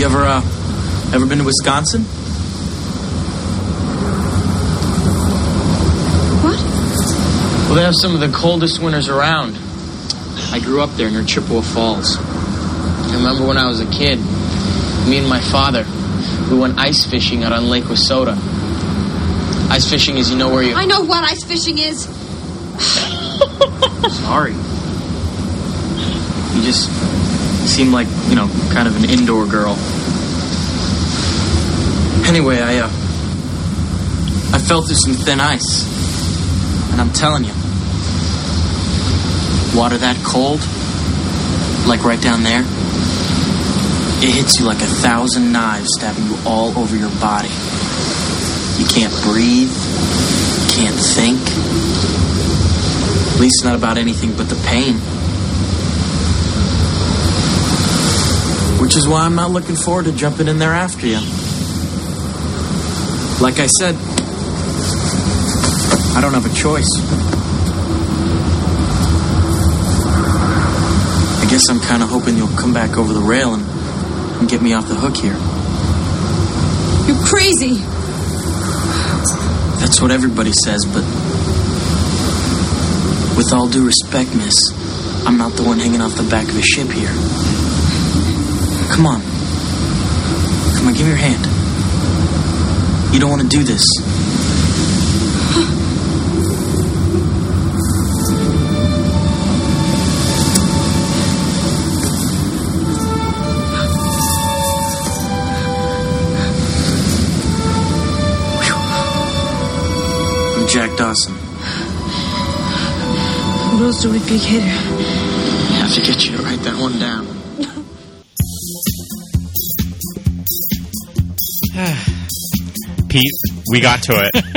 You ever, uh, ever been to Wisconsin? What? Well, they have some of the coldest winters around. I grew up there near Chippewa Falls. I remember when I was a kid, me and my father, we went ice fishing out on Lake Wissota. Ice fishing is, you know, where you. I know what ice fishing is. Sorry. You just seem like, you know, kind of an indoor girl. Anyway, I, uh. I fell through some thin ice. And I'm telling you, water that cold, like right down there, it hits you like a thousand knives stabbing you all over your body. You can't breathe, can't think. At least not about anything but the pain. Which is why I'm not looking forward to jumping in there after you. Like I said, I don't have a choice. I guess I'm kind of hoping you'll come back over the rail and, and get me off the hook here. You're crazy. That's what everybody says, but with all due respect, miss, I'm not the one hanging off the back of a ship here. Come on. Come on, give me your hand. You don't want to do this. I'm Jack Dawson. Rose DeWitt Bukater. I have to get you to write that one down. Pete, we got to it.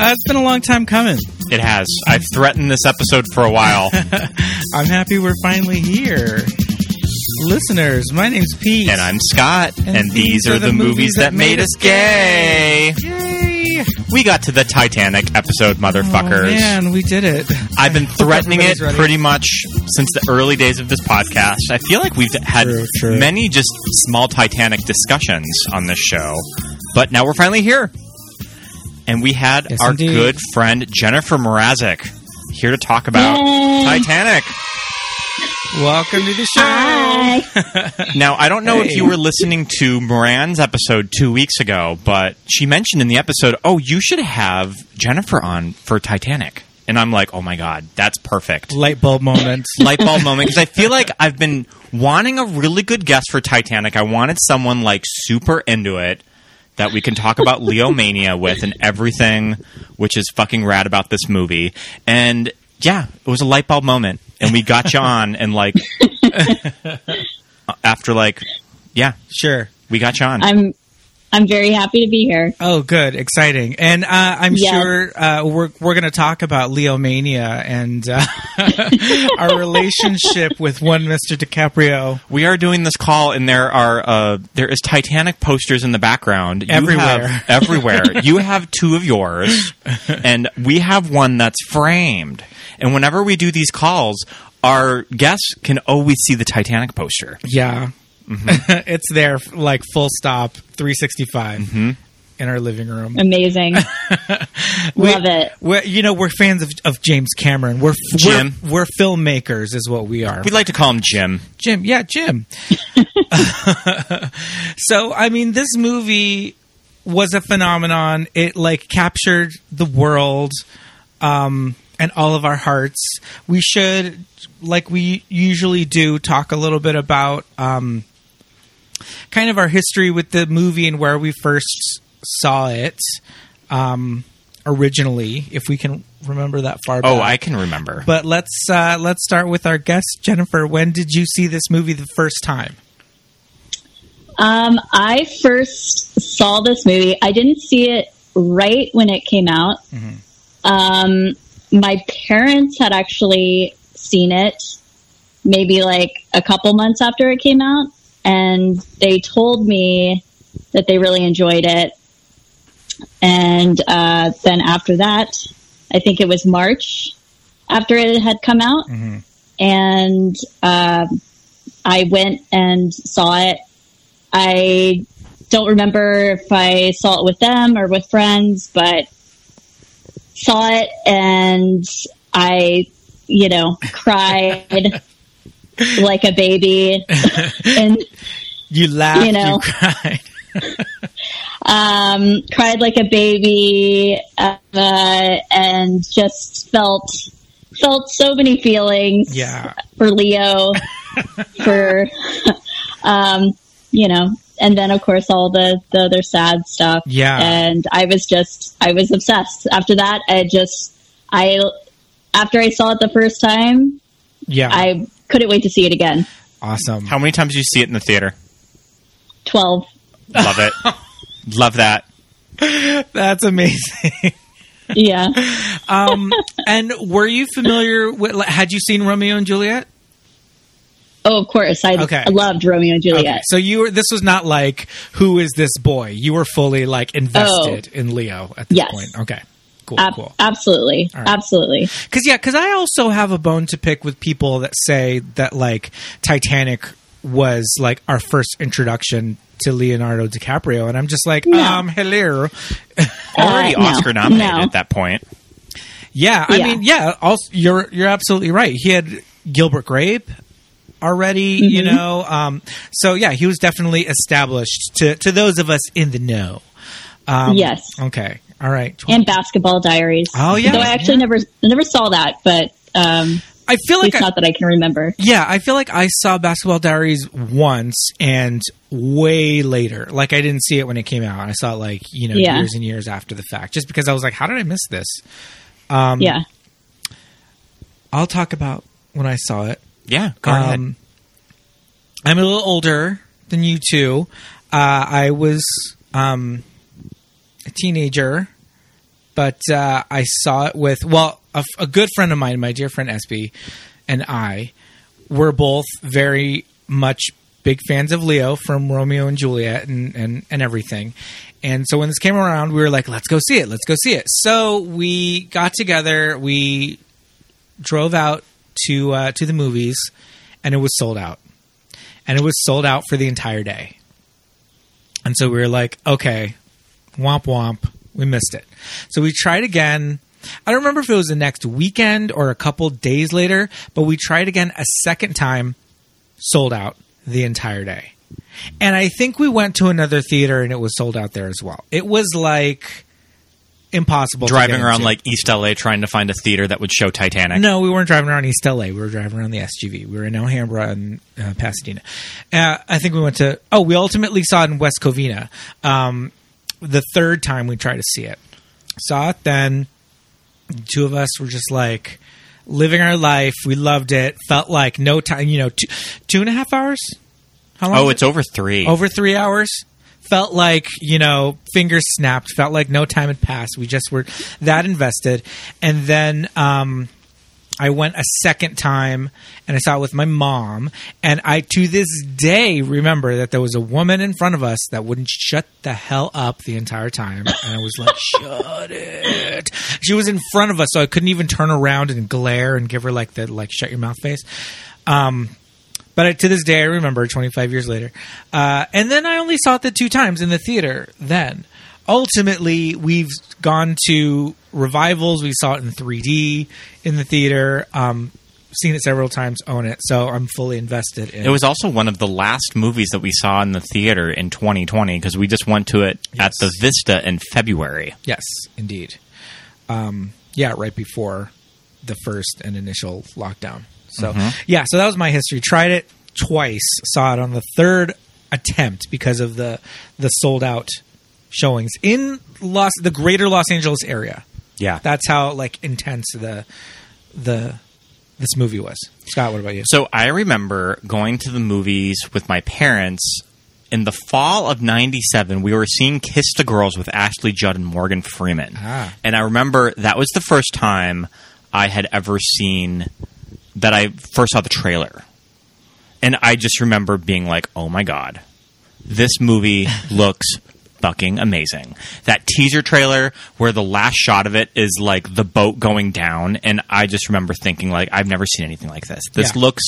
Uh, it's been a long time coming. It has. I've threatened this episode for a while, I'm happy we're finally here. Listeners, my name's Pete. and I'm Scott, and, these are the movies that made us gay. Yay! We got to the Titanic episode, Oh, motherfuckers. man, we did it. I've been threatening it ready. pretty much since the early days of this podcast. I feel like we've had True, true. many just small Titanic discussions on this show, but now we're finally here. And we had Yes, our indeed. good friend Jennifer Mrazek here to talk about Titanic. Welcome to the show. Hi. Now, I don't know if you were listening to Moran's episode two weeks ago, but she mentioned in the episode, oh, you should have Jennifer on for Titanic. And I'm like, oh my God, that's perfect. Light bulb moment. Light bulb moment. Because I feel like I've been wanting a really good guest for Titanic. I wanted someone like super into it that we can talk about Leo Mania with and everything, which is fucking rad about this movie. And yeah, it was a light bulb moment. And we got you on, and like, after like, yeah, Sure. we got you on. I'm I'm very happy to be here. Oh, good, exciting, and uh, I'm Yes. sure uh, we're we're going to talk about Leo Mania and uh, our relationship with one Mr. DiCaprio. we are doing this call, and there are uh, there is Titanic posters in the background You Everywhere. have- everywhere. you have two of yours, and we have one that's framed. And whenever we do these calls, our guests can always see the Titanic poster. Yeah, Mm-hmm. it's there, like full stop, 365 Mm-hmm. in our living room. Amazing. Love it. We're, you know, we're fans of, of James Cameron. We're Jim. We're, we're filmmakers, is what we are. We like to call him Jim. Jim, yeah, Jim. so, I mean, this movie was a phenomenon. It like captured the world um, and all of our hearts. We should, like we usually do, talk a little bit about um, kind of our history with the movie and where we first saw it um, originally, if we can remember that far. Back. Oh. I can remember. But let's uh, let's start with our guest, Jennifer. When did you see this movie the first time? Um, I first saw this movie. I didn't see it right when it came out. Um, my parents had actually seen it maybe like a couple months after it came out, and they told me that they really enjoyed it. And uh, then after that, I think it was March after it had come out, and um I went and saw it. I don't remember if I saw it with them or with friends, but saw it and I, you know, cried like a baby. and You laughed, You know. cried. um, cried like a baby, uh, and just felt felt so many feelings Yeah. for Leo, for um, you know, and then of course all the the other sad stuff. Yeah. and I was just I was obsessed. After that, I just I after I saw it the first time, Yeah. I couldn't wait to see it again. awesome. How many times do you see it in the theater? Twelve. Love it. Love that. That's amazing. Yeah. Um, and were you familiar with, like, had you seen Romeo and Juliet? Oh, of course. I, Okay. I loved Romeo and Juliet. Okay. So you were, this was not like, who is this boy? You were fully like invested in Leo at this Yes. point. Okay. Cool, Ab- cool. Absolutely. All right. Absolutely. Cause yeah, cause I also have a bone to pick with people that say that like Titanic was like our first introduction to Leonardo DiCaprio. And I'm just like, No. um, hello. Already Uh, no. Oscar nominated No. at that point. Yeah, I Yeah. mean, yeah. Also, you're you're absolutely right. He had Gilbert Grape already, you Mm-hmm. know. Um, so yeah, he was definitely established to to those of us in the know. Um, Yes. Okay. All right. And Basketball Diaries. Oh, yeah. Though I actually Yeah. never never saw that, but um, I feel like I, not that I can remember. yeah, I feel like I saw Basketball Diaries once and way later. Like I didn't see it when it came out. I saw it like you know Yeah. years and years after the fact, just because I was like, how did I miss this? Um, yeah. I'll talk about when I saw it. Yeah, go ahead. Um, I'm a little older than you two. Uh, I was um, a teenager, but uh, I saw it with well, a, a good friend of mine, my dear friend SB, and I were both very much big fans of Leo from Romeo and Juliet and, and, and everything. And so when this came around, we were like, let's go see it. Let's go see it. So we got together. We drove out to uh, to the movies, and it was sold out, and it was sold out for the entire day. And so we were like, okay, womp womp, we missed it. So we tried again. I don't remember if it was the next weekend or a couple days later, but we tried again a second time, sold out the entire day. And I think we went to another theater and it was sold out there as well. It was like impossible to Driving around into. like East LA trying to find a theater that would show Titanic. No, we weren't driving around East LA. We were driving around the SGV. We were in Alhambra and uh, Pasadena. Uh, I think we went to. Oh, we ultimately saw it in West Covina. Um, the third time we tried to see it, saw it then. The two of us were just like living our life. We loved it. Felt like no time. You know, two, two and a half hours. How long? Oh, it's it? over three. over three hours. Felt like you know fingers snapped. Felt like no time had passed. We just were that invested. And then um, I went a second time and I saw it with my mom. And I to this day remember that there was a woman in front of us that wouldn't shut the hell up the entire time. And I was like, "Shut it!" She was in front of us, so I couldn't even turn around and glare and give her like the like shut your mouth face. Um, but to this day, I remember 25 years later. Uh, and then I only saw it the two times in the theater then. Ultimately, we've gone to revivals. We saw it in 3D in the theater. Um, seen it several times, own it. So I'm fully invested in It was also one of the last movies that we saw in the theater in 2020 because we just went to it at the Vista in February. Yes, indeed. Um, yeah, right before the first and initial lockdown. So yeah, so that was my history. Tried it twice. Saw it on the third attempt because of the the sold out showings in Los the greater Los Angeles area. Yeah. That's how like intense the the this movie was. Scott, what about you? So I remember going to the movies with my parents in the fall of 97 we were seeing kiss the girls with ashley judd and morgan freeman Ah. and i remember that was the first time i had ever seen that i first saw the trailer and i just remember being like oh my god this movie looks fucking amazing. That teaser trailer where the last shot of it is like the boat going down, and I just remember thinking like I've never seen anything like this. This Yeah. looks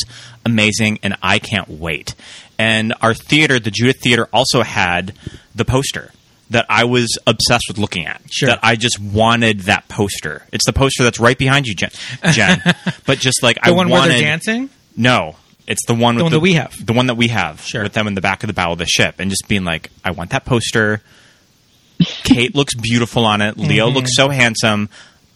amazing, and I can't wait. And our theater, the Judith Theater, also had the poster that I was obsessed with looking at. Sure. That I just wanted that poster. It's the poster that's right behind you, Jen. Jen. but just like The I one where wanted, they're dancing. no, it's the one with The one that we have. the one that we have Sure. with them in the back of the bow of the ship, and just being like, I want that poster. Kate looks beautiful on it. Leo looks so handsome.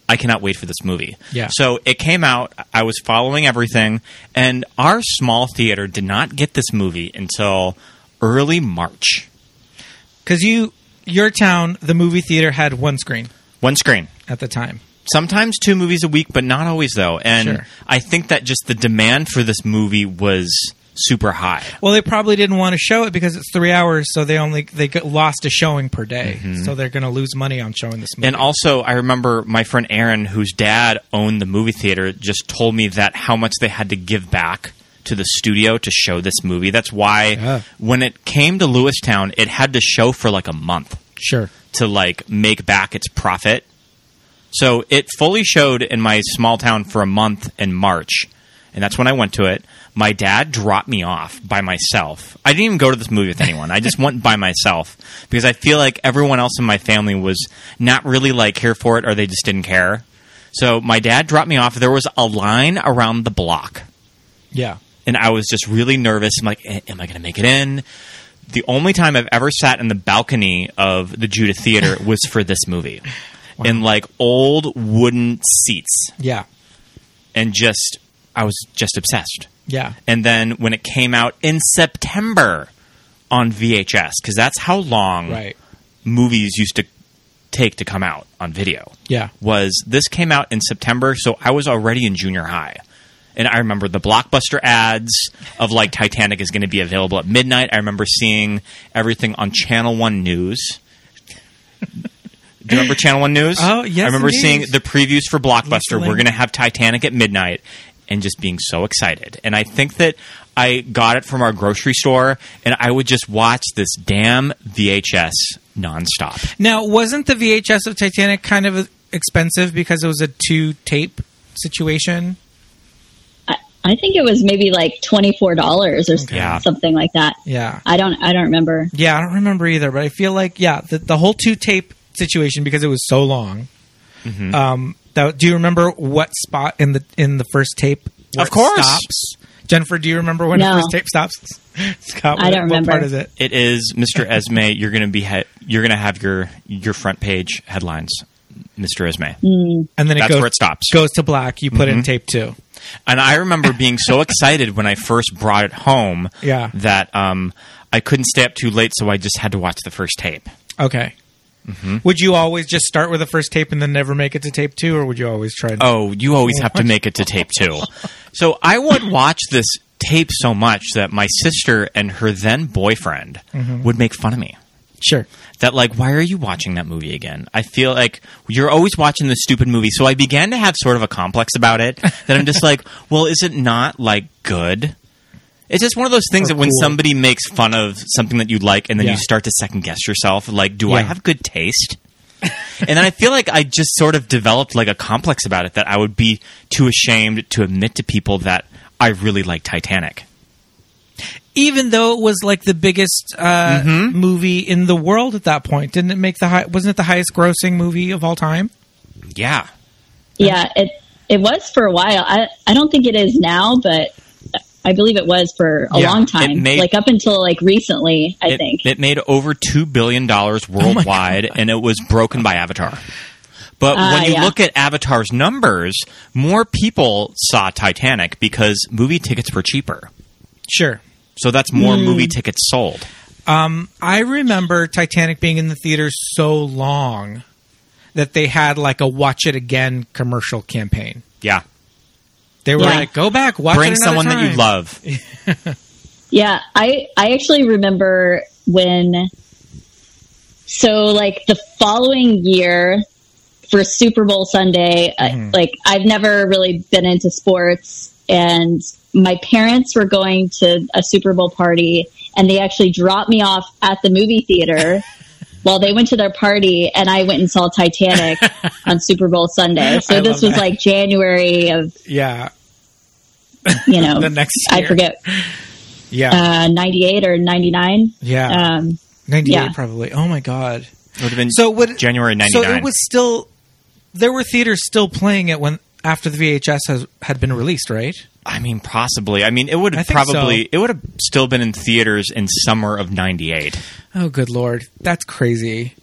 I cannot wait for this movie. Mm-hmm. Yeah. So it came out. I was following everything, and our small theater did not get this movie until early March. Because you, your town, the movie theater had one screen One screen. at the time. Sometimes two movies a week, but not always though. And Sure. I think that just the demand for this movie was super high. Well, they probably didn't want to show it because it's three hours, so they only they lost a showing per day, so they're going to lose money on showing this movie. Mm-hmm. And also, I remember my friend Aaron, whose dad owned the movie theater, just told me that how much they had to give back to the studio to show this movie. That's why Yeah. when it came to Lewistown, it had to show for like a month sure, to like make back its profit. So it fully showed in my small town for a month in March, and that's when I went to it. My dad dropped me off by myself. I didn't even go to this movie with anyone. I just went by myself because I feel like everyone else in my family was not really like here for it or they just didn't care. So my dad dropped me off. There was a line around the block yeah, and I was just really nervous. I'm like, am I going to make it in? The only time I've ever sat in the balcony of the Judith Theater was for this movie, in like old wooden seats, yeah, and just I was just obsessed. yeah. And then when it came out in September on VHS, because that's how long Right. movies used to take to come out on video Yeah. was this came out in September, so I was already in junior high. And I remember the blockbuster ads of like Titanic is going to be available at midnight. I remember seeing everything on Channel One News. Do you remember Channel One News? Oh, yes, I remember indeed. seeing the previews for Blockbuster. Lisa We're going to have Titanic at midnight, and just being so excited. And I think that I got it from our grocery store, and I would just watch this damn VHS nonstop. Now, wasn't the VHS of Titanic kind of expensive because it was a two tape situation? I, I think it was maybe like twenty four dollars or Yeah. something like that. Yeah. I don't. I don't remember. Yeah, I don't remember either, but I feel like yeah, the, the whole two tape situation because it was so long. Mm-hmm. Um, that, do you remember what spot in the in the first tape? where Of it course. stops? Jennifer, do you remember when No. the first tape stops? Scott, I don't remember. what part is it? It is Mr. Ismay. You're going to be he- you're going to have your your front page headlines, Mr. Ismay, Mm. And then it That's goes where it stops. Goes to black. You put in Mhm. tape two. and I remember being so excited when I first brought it home. Yeah. that um, I couldn't stay up too late, so I just had to watch the first tape. Okay. Mm-hmm. Would you always just start with the first tape and then never make it to tape two, or would you always try? To- Oh, you always have to make it to tape two. So I would watch this tape so much that my sister and her then boyfriend would make fun of me. sure. that like why are you watching that movie again i feel like you're always watching the stupid movie so i began to have sort of a complex about it that i'm just like well is it not like good it's just one of those things that when cool. somebody makes fun of something that you like and then Yeah. you start to second guess yourself like do i have good taste and then i feel like i just sort of developed like a complex about it that i would be too ashamed to admit to people that i really like titanic Even though it was like the biggest uh, Mm-hmm. movie in the world at that point, didn't it make the high? Wasn't it the highest grossing movie of all time? yeah Yeah, it it was for a while. I I don't think it is now, but I believe it was for a Yeah, long time. made- like up until like recently, I it, think. it made over two billion dollars worldwide, and it was broken by Avatar. But Ah, when you yeah. look at Avatar's numbers, more people saw Titanic because movie tickets were cheaper. Sure. So that's more Hmm. movie tickets sold. Um, I remember Titanic being in the theaters so long that they had like a "Watch It Again" commercial campaign. Yeah, They were Yeah. like, "Go back, watch bring it another someone that you love. Yeah, I I actually remember when. So like the following year for Super Bowl Sunday, uh, like I've never really been into sports, and my parents were going to a Super Bowl party, and they actually dropped me off at the movie theater. Well, they went to their party, and I went and saw Titanic on Super Bowl Sunday. So I this was that. like January of Yeah. you know The next I forget Yeah. uh, ninety eight or ninety nine. yeah. Um, 98 yeah. probably. Oh my god. Would have been So what January So it was still there were theaters still playing it when after the VHS has, had been released, right? I mean, possibly. I mean, it would have probably so. it would have still been in theaters in summer of '98. Oh, good lord, that's crazy.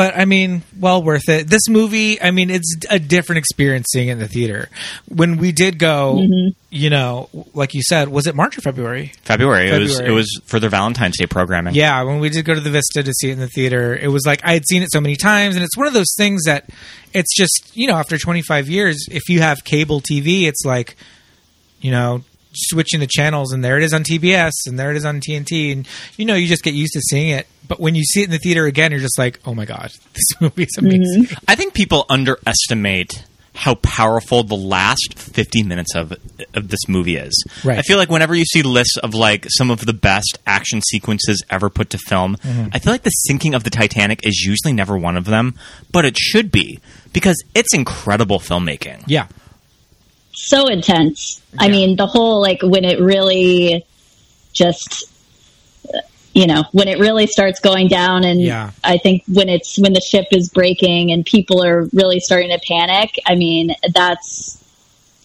But I mean, well worth it. This movie, I mean, it's a different experience seeing it in the theater. When we did go, mm-hmm. you know, like you said, was it March or February? February. It was February. it was for their Valentine's Day programming. Yeah, when we did go to the Vista to see it in the theater, it was like I had seen it so many times, and it's one of those things that it's just you know after 25 years, if you have cable TV, it's like you know switching the channels, and there it is on TBS, and there it is on TNT, and you know you just get used to seeing it. But when you see it in the theater again, you're just like, oh my god, this movie is amazing. I think people underestimate how powerful the last 50 minutes of of this movie is. Right. I feel like whenever you see lists of like some of the best action sequences ever put to film, Mm-hmm. I feel like the sinking of the Titanic is usually never one of them, but it should be because it's incredible filmmaking. Yeah, so intense. I mean, the whole like when it really just you know when it really starts going down and Yeah. i think when it's when the ship is breaking and people are really starting to panic i mean that's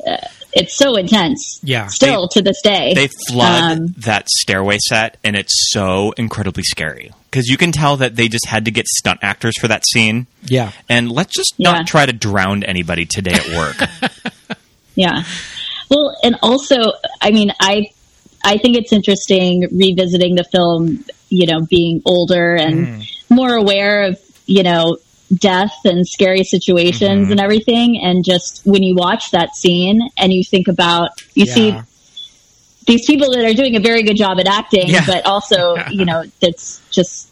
uh, it's so intense Yeah. still to this day They flood Um, that stairway set, and it's so incredibly scary because you can tell that they just had to get stunt actors for that scene. yeah, And let's just Yeah. not try to drown anybody today at work. Yeah. Well, and also, I mean, I I think it's interesting revisiting the film, you know, being older and hmm. more aware of, you know, death and scary situations mm-hmm. and everything and just when you watch that scene and you think about you see these people that are doing a very good job at acting, Yeah. but also, you know, that's just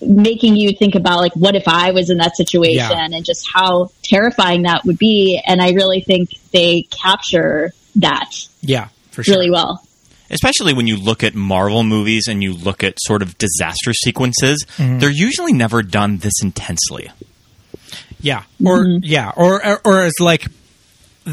making you think about like what if I was in that situation Yeah. and just how terrifying that would be. And I really think they capture that yeah, for sure. really well. especially when you look at Marvel movies and you look at sort of disaster sequences, Mm-hmm. they're usually never done this intensely. Yeah, or Mm-hmm. yeah, or, or or as like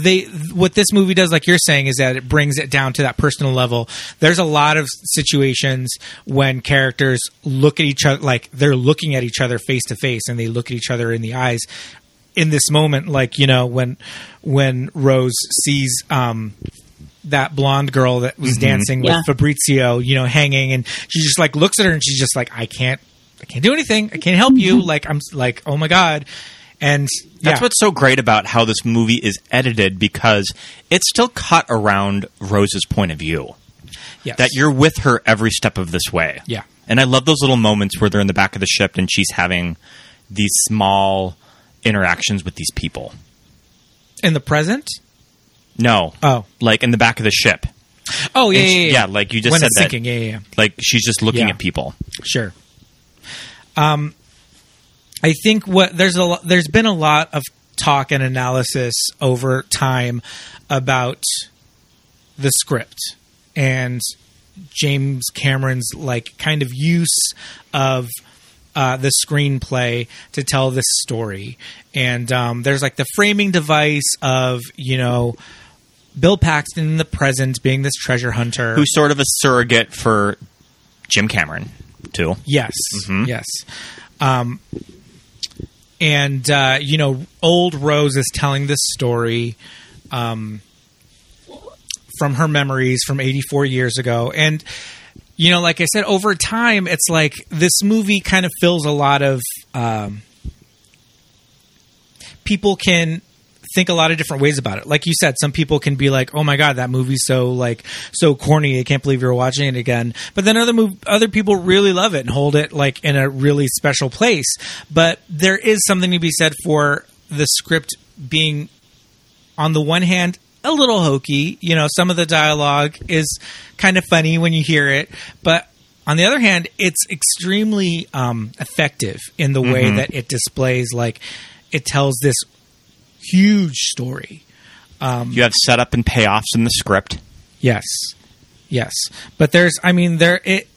they what this movie does, like you're saying, is that it brings it down to that personal level. There's a lot of situations when characters look at each other, like they're looking at each other face to face, and they look at each other in the eyes. In this moment, like you know, when when Rose sees um, that blonde girl that was dancing with Yeah. Fabrizio, you know, hanging, and she just like looks at her and she's just like, I can't, I can't do anything, I can't help you. Like I'm like, oh my god, and That's what's so great about how this movie is edited because it's still cut around Rose's point of view. yes. That you're with her every step of this way. Yeah. And I love those little moments where they're in the back of the ship and she's having these small interactions with these people. in the present. No. Oh, Like in the back of the ship. oh yeah, yeah, she- yeah, yeah, like you just when said that. sinking. Yeah, yeah, yeah. Like she's just looking Yeah. at people. Sure. Um, I think what there's a there's been a lot of talk and analysis over time about the script and James Cameron's like kind of use of uh, the screenplay to tell this story. And um, there's like the framing device of you know Bill Paxton in the present being this treasure hunter Who's sort of a surrogate for Jim Cameron, too. Yes, yes. Um, and uh, you know, old Rose is telling this story um, from her memories from 84 years ago, and you know, like I said, over time, it's like this movie kind of fills a lot of um, people can think a lot of different ways about it. Like you said, some people can be like, "Oh my god, that movie's so like so corny. I can't believe you're watching it again." But then other mov- other people really love it and hold it like in a really special place. But there is something to be said for the script being on the one hand a little hokey. You know, some of the dialogue is kind of funny when you hear it, but on the other hand, it's extremely um, effective in the way that it displays. Like, it tells this huge story. You have setup and payoffs in the script. Yes, yes, but there's, I mean, there it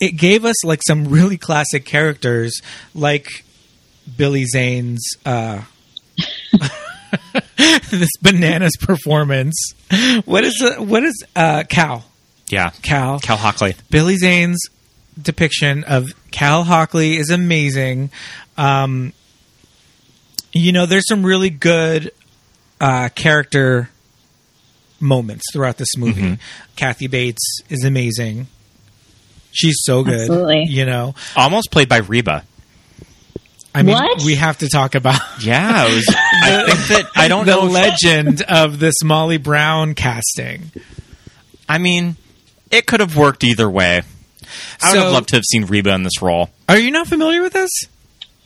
it gave us like some really classic characters, like Billy Zane's uh, this bananas performance. What is uh, what is uh, Cal? Yeah. Cal. Cal Hockley. Billy Zane's depiction of Cal Hockley is amazing. Um, you know, there's some really good uh, character moments throughout this movie. Mm-hmm. Kathy Bates is amazing. She's so good. Absolutely. You know, Almost played by Reba. I mean, What? we have to talk about Yeah, it was. I think that I don't the know. if- legend of this Molly Brown casting. I mean, it could have worked either way. I would have loved to have seen Reba in this role. Are you not familiar with this,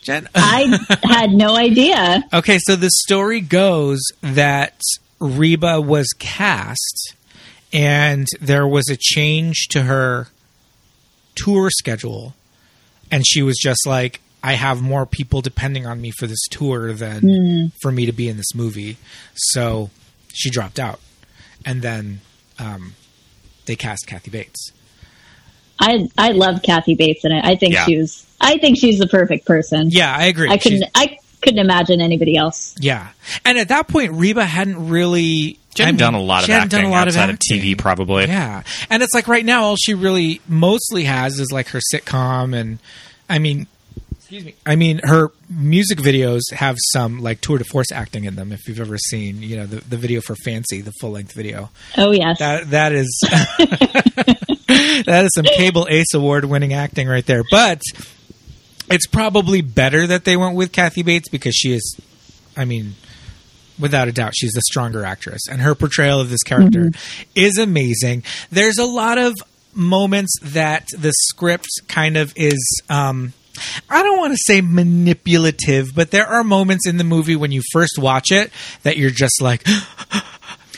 Jen? I had no idea. Okay, so the story goes that Reba was cast and there was a change to her tour schedule. And she was just like, I have more people depending on me for this tour than for me to be in this movie. So she dropped out. And then um, they cast Kathy Bates. I I love Kathy Bates in it. I think Yeah. she was. I think she's the perfect person. Yeah, I agree. I couldn't. She's- I couldn't imagine anybody else. yeah. And at that point, Reba hadn't really. She hadn't mean, done a lot of she hadn't acting done a lot outside of, of, TV, probably. Yeah. And it's like right now, all she really mostly has is like her sitcom. And I mean, excuse me. I mean, her music videos have some like tour de force acting in them. If you've ever seen, you know, the, the video for Fancy, the full length video. Oh yes. That that is that is some cable ace award winning acting right there. But it's probably better that they went with Kathy Bates because she is I mean without a doubt she's the stronger actress and her portrayal of this character is amazing. There's a lot of moments that the script kind of is um I don't want to say manipulative, but there are moments in the movie when you first watch it that you're just like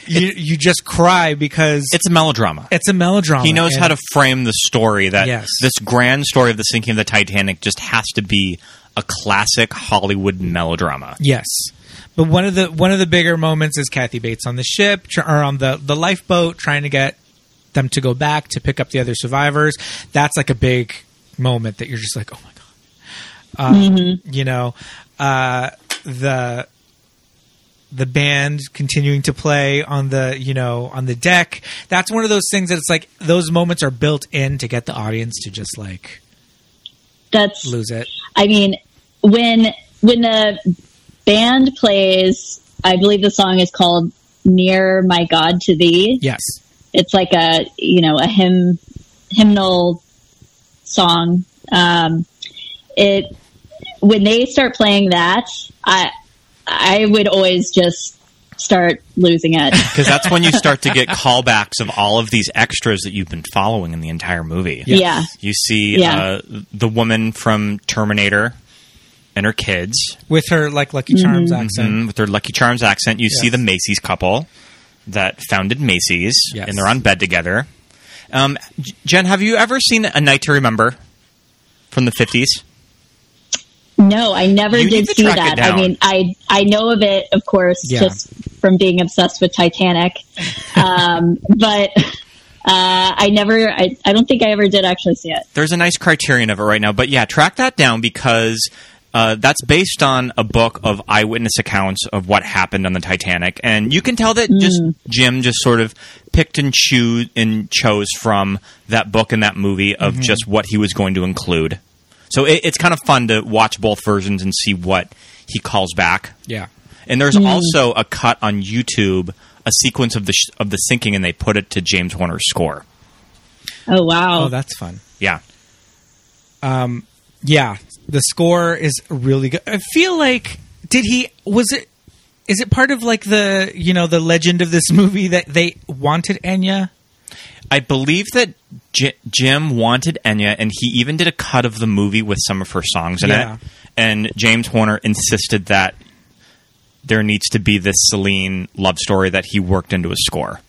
you, you just cry because It's a melodrama. it's a melodrama. He knows and- how to frame the story that Yes. this grand story of the sinking of the Titanic just has to be a classic Hollywood melodrama. Yes, but one of the one of the bigger moments is Kathy Bates on the ship tr- or on the the lifeboat trying to get them to go back to pick up the other survivors. That's like a big moment that you're just like, oh my god. Um, You know, uh, the the band continuing to play on the you know on the deck. That's one of those things that it's like those moments are built in to get the audience to just like That's. lose it. I mean, when when the band plays, I believe the song is called "Near My God to Thee." Yes. It's like a you know a hymn hymnal song. Um, it when they start playing that, I I would always just start losing it. Because that's when you start to get callbacks of all of these extras that you've been following in the entire movie. Yeah. You see Yeah. uh, the woman from Terminator and her kids With her like Lucky Charms accent. mhm, with her Lucky Charms accent. You see the Macy's couple that founded Macy's, Yes. and they're on bed together. Um, Jen, have you ever seen A Night to Remember from the 50s? No, I never You did see that. I mean, I I know of it, of course, Yeah. just from being obsessed with Titanic. Um, but uh, I never, I, I don't think I ever did actually see it. There's a nice criterion of it right now, but yeah, track that down because uh, that's based on a book of eyewitness accounts of what happened on the Titanic, and you can tell that just Jim just sort of picked and chose and chose from that book and that movie of just what he was going to include. So it, it's kind of fun to watch both versions and see what he calls back. Yeah. And there's hmm. also a cut on YouTube, a sequence of the sh- of the sinking, and they put it to James Horner's score. Oh wow! Oh, that's fun. Yeah. Um, yeah, the score is really good. I feel like did he was it is it part of like the you know the legend of this movie that they wanted Enya? I believe that J- Jim wanted Enya, and he even did a cut of the movie with some of her songs in Yeah. it. And James Horner insisted that there needs to be this Celine love story that he worked into his score.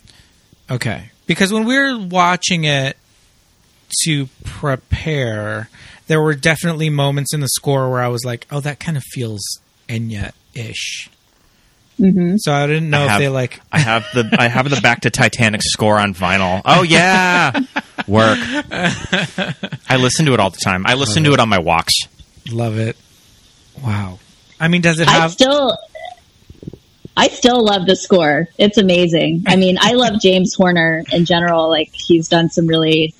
Okay, because when we were watching it to prepare, there were definitely moments in the score where I was like, "Oh, that kind of feels Enya ish." Mm-hmm. So I didn't know I if have, they like I have the I have the Back to Titanic score on vinyl. Oh yeah, Work. I listen to it all the time. I listen to it on my walks. Love it. Wow. I mean, does it I have? still, I still love the score. It's amazing. I mean, I love James Horner in general. Like he's done some really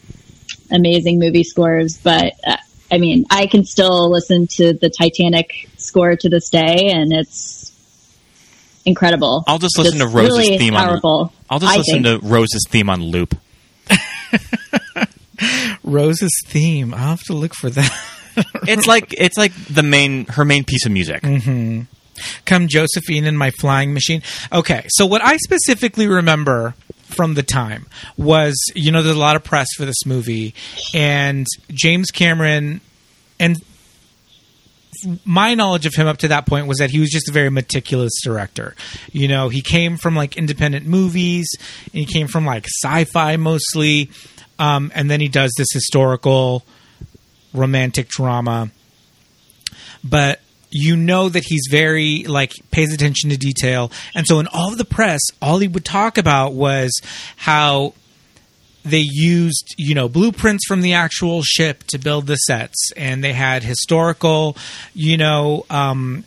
amazing movie scores, but uh, I mean, I can still listen to the Titanic score to this day, and it's incredible. I'll just listen to Rose's really theme on- powerful. I'll just I listen think. to Rose's theme on loop. Rose's theme. I'll have to look for that. It's like it's like the main her main piece of music. Mm-hmm. Come Josephine in my flying machine. Okay, so what I specifically remember from the time was, you know, there's a lot of press for this movie, and James Cameron, and my knowledge of him up to that point was that he was just a very meticulous director. You know, he came from like independent movies, and he came from like sci-fi mostly, um, and then he does this historical romantic drama. But you know that he's very like pays attention to detail. And so in all of the press all he would talk about was how they used you know blueprints from the actual ship to build the sets and they had historical you know um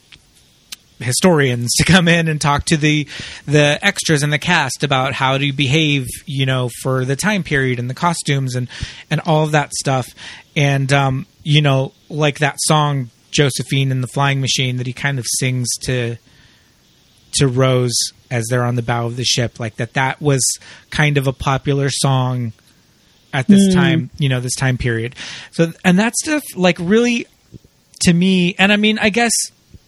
historians to come in and talk to the the extras and the cast about how to behave you know for the time period and the costumes and and all of that stuff. And um you know like that song Josephine and the flying machine that he kind of sings to to Rose as they're on the bow of the ship like that that was kind of a popular song at this hmm. time you know this time period. So and that stuff like really to me and i mean i guess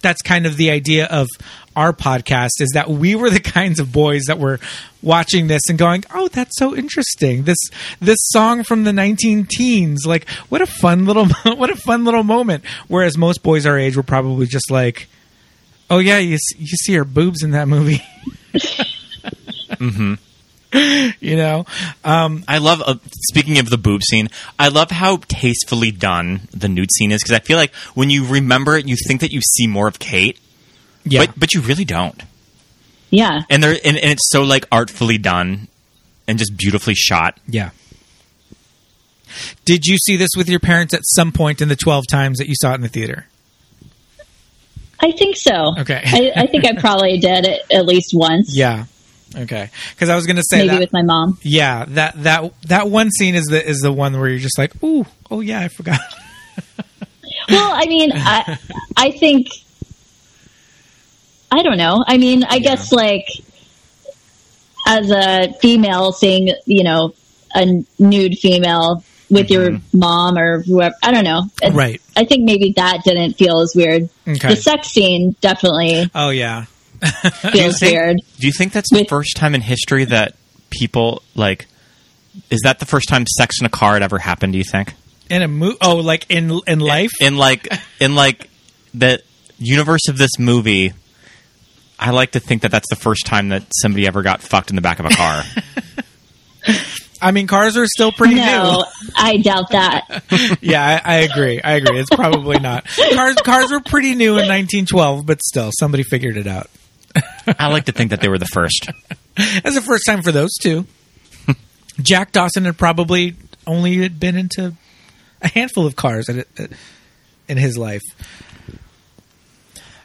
that's kind of the idea of our podcast is that we were the kinds of boys that were watching this and going oh that's so interesting. This this song from the 19 teens like what a fun little what a fun little moment. Whereas most boys our age were probably just like oh yeah you, you see her boobs in that movie Mm-hmm. you know um I love. Uh, speaking of the boob scene, I love how tastefully done the nude scene is because I feel like when you remember it, you think that you see more of Kate, yeah but but you really don't. Yeah. And there and, and it's so like artfully done and just beautifully shot. Yeah. Did you see this with your parents at some point in the 12 times that you saw it in the theater? I think so. Okay. I, I think I probably did it at least once. Yeah. Okay. Cuz I was going to say Maybe that with my mom. Yeah, that that that one scene is the is the one where you're just like, "Ooh, oh yeah, I forgot." Well, I mean, I, I think, I don't know. I mean, I guess like as a female seeing, you know, a nude female with your mm-hmm. mom or whoever, I don't know. It- Right. I think maybe that didn't feel as weird. Okay. The sex scene definitely Oh yeah. feels think- weird. Do you think that's the first time in history that people like? Is that the first time sex in a car had ever happened? Do you think? In a mo- oh, like in in life? in like in like the universe of this movie i like to think that that's the first time that somebody ever got fucked in the back of a car I mean, cars are still pretty new. No, I doubt that. Yeah, I, I agree. I agree. It's probably not. Cars cars were pretty new in 1912, but still somebody figured it out. i like to think that they were the first That's the first time for those two. Jack Dawson had probably only been into a handful of cars in, in his life.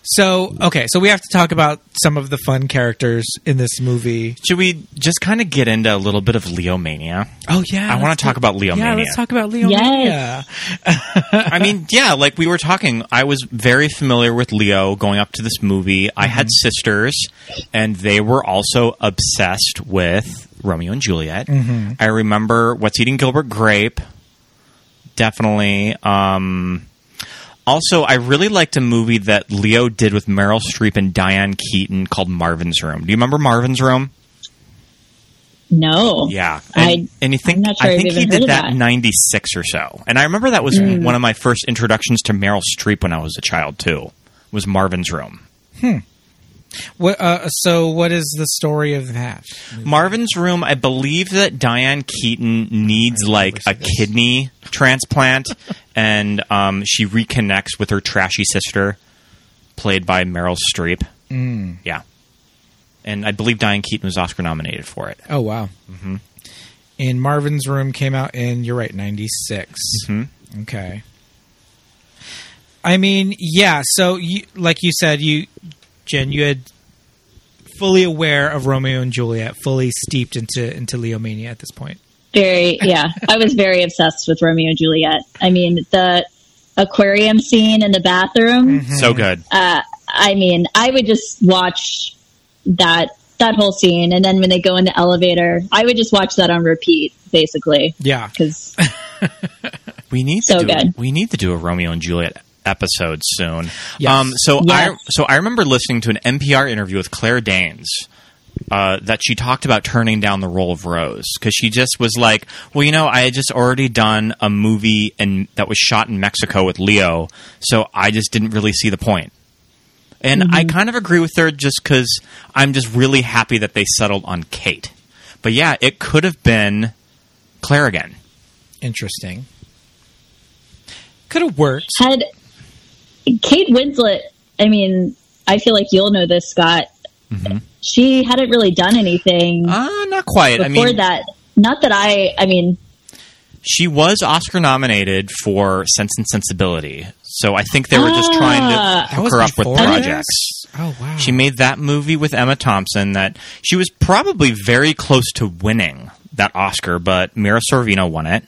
So, okay, so we have to talk about some of the fun characters in this movie. should we just kind of get into a little bit of leo mania Oh yeah, I wanna let's talk about Leo Yeah, Mania. let's talk about Leo Yes. I mean yeah like we were talking i was very familiar with leo going up to this movie. I had sisters and they were also obsessed with romeo and juliet. I remember what's eating gilbert grape. Definitely um also i really liked a movie that leo did with meryl streep and diane keaton called marvin's room do you remember marvin's room No. yeah, I- and, and you think I'm not sure I I've think he did that that. in '96 or so, and I remember that was one of my first introductions to Meryl Streep when I was a child too. Was Marvin's Room. What, uh, so, what is the story of that? Marvin's Room. I believe that Diane Keaton needs like a kidney transplant, and um, she reconnects with her trashy sister, played by Meryl Streep. Mm. Yeah, and I believe Diane Keaton was Oscar nominated for it. Oh wow. Mm-hmm. in Marvin's Room came out in you're right, 96. Mm-hmm. Okay. I mean, yeah, so you like you said you Jen, you had fully aware of Romeo and Juliet, fully steeped into into Leomania at this point. Very, yeah. I was very obsessed with Romeo and Juliet. I mean, the aquarium scene in the bathroom. So good. Uh, I mean, I would just watch that that whole scene, and then when they go in the elevator, I would just watch that on repeat, basically, Yeah. because We need So to do good. we need to do a Romeo and Juliet episode soon. Yes. Um, so I so I remember listening to an NPR interview with Claire Danes. Uh, that she talked about turning down the role of Rose because she just was like, well, you know, I had just already done a movie and that was shot in Mexico with Leo, so I just didn't really see the point. And I kind of agree with her just because I'm just really happy that they settled on Kate. But yeah, it could have been Claire again. Interesting. Could have worked. had Kate Winslet. I mean, I feel like you'll know this, Scott. She hadn't really done anything Uh, not quite. before I mean, that. Not that I. I mean, She was Oscar nominated for Sense and Sensibility, so I think they were just trying to Ah. hook her up with projects. this? Oh wow. She made that movie with Emma Thompson that she was probably very close to winning that Oscar, but Mira Sorvino won it.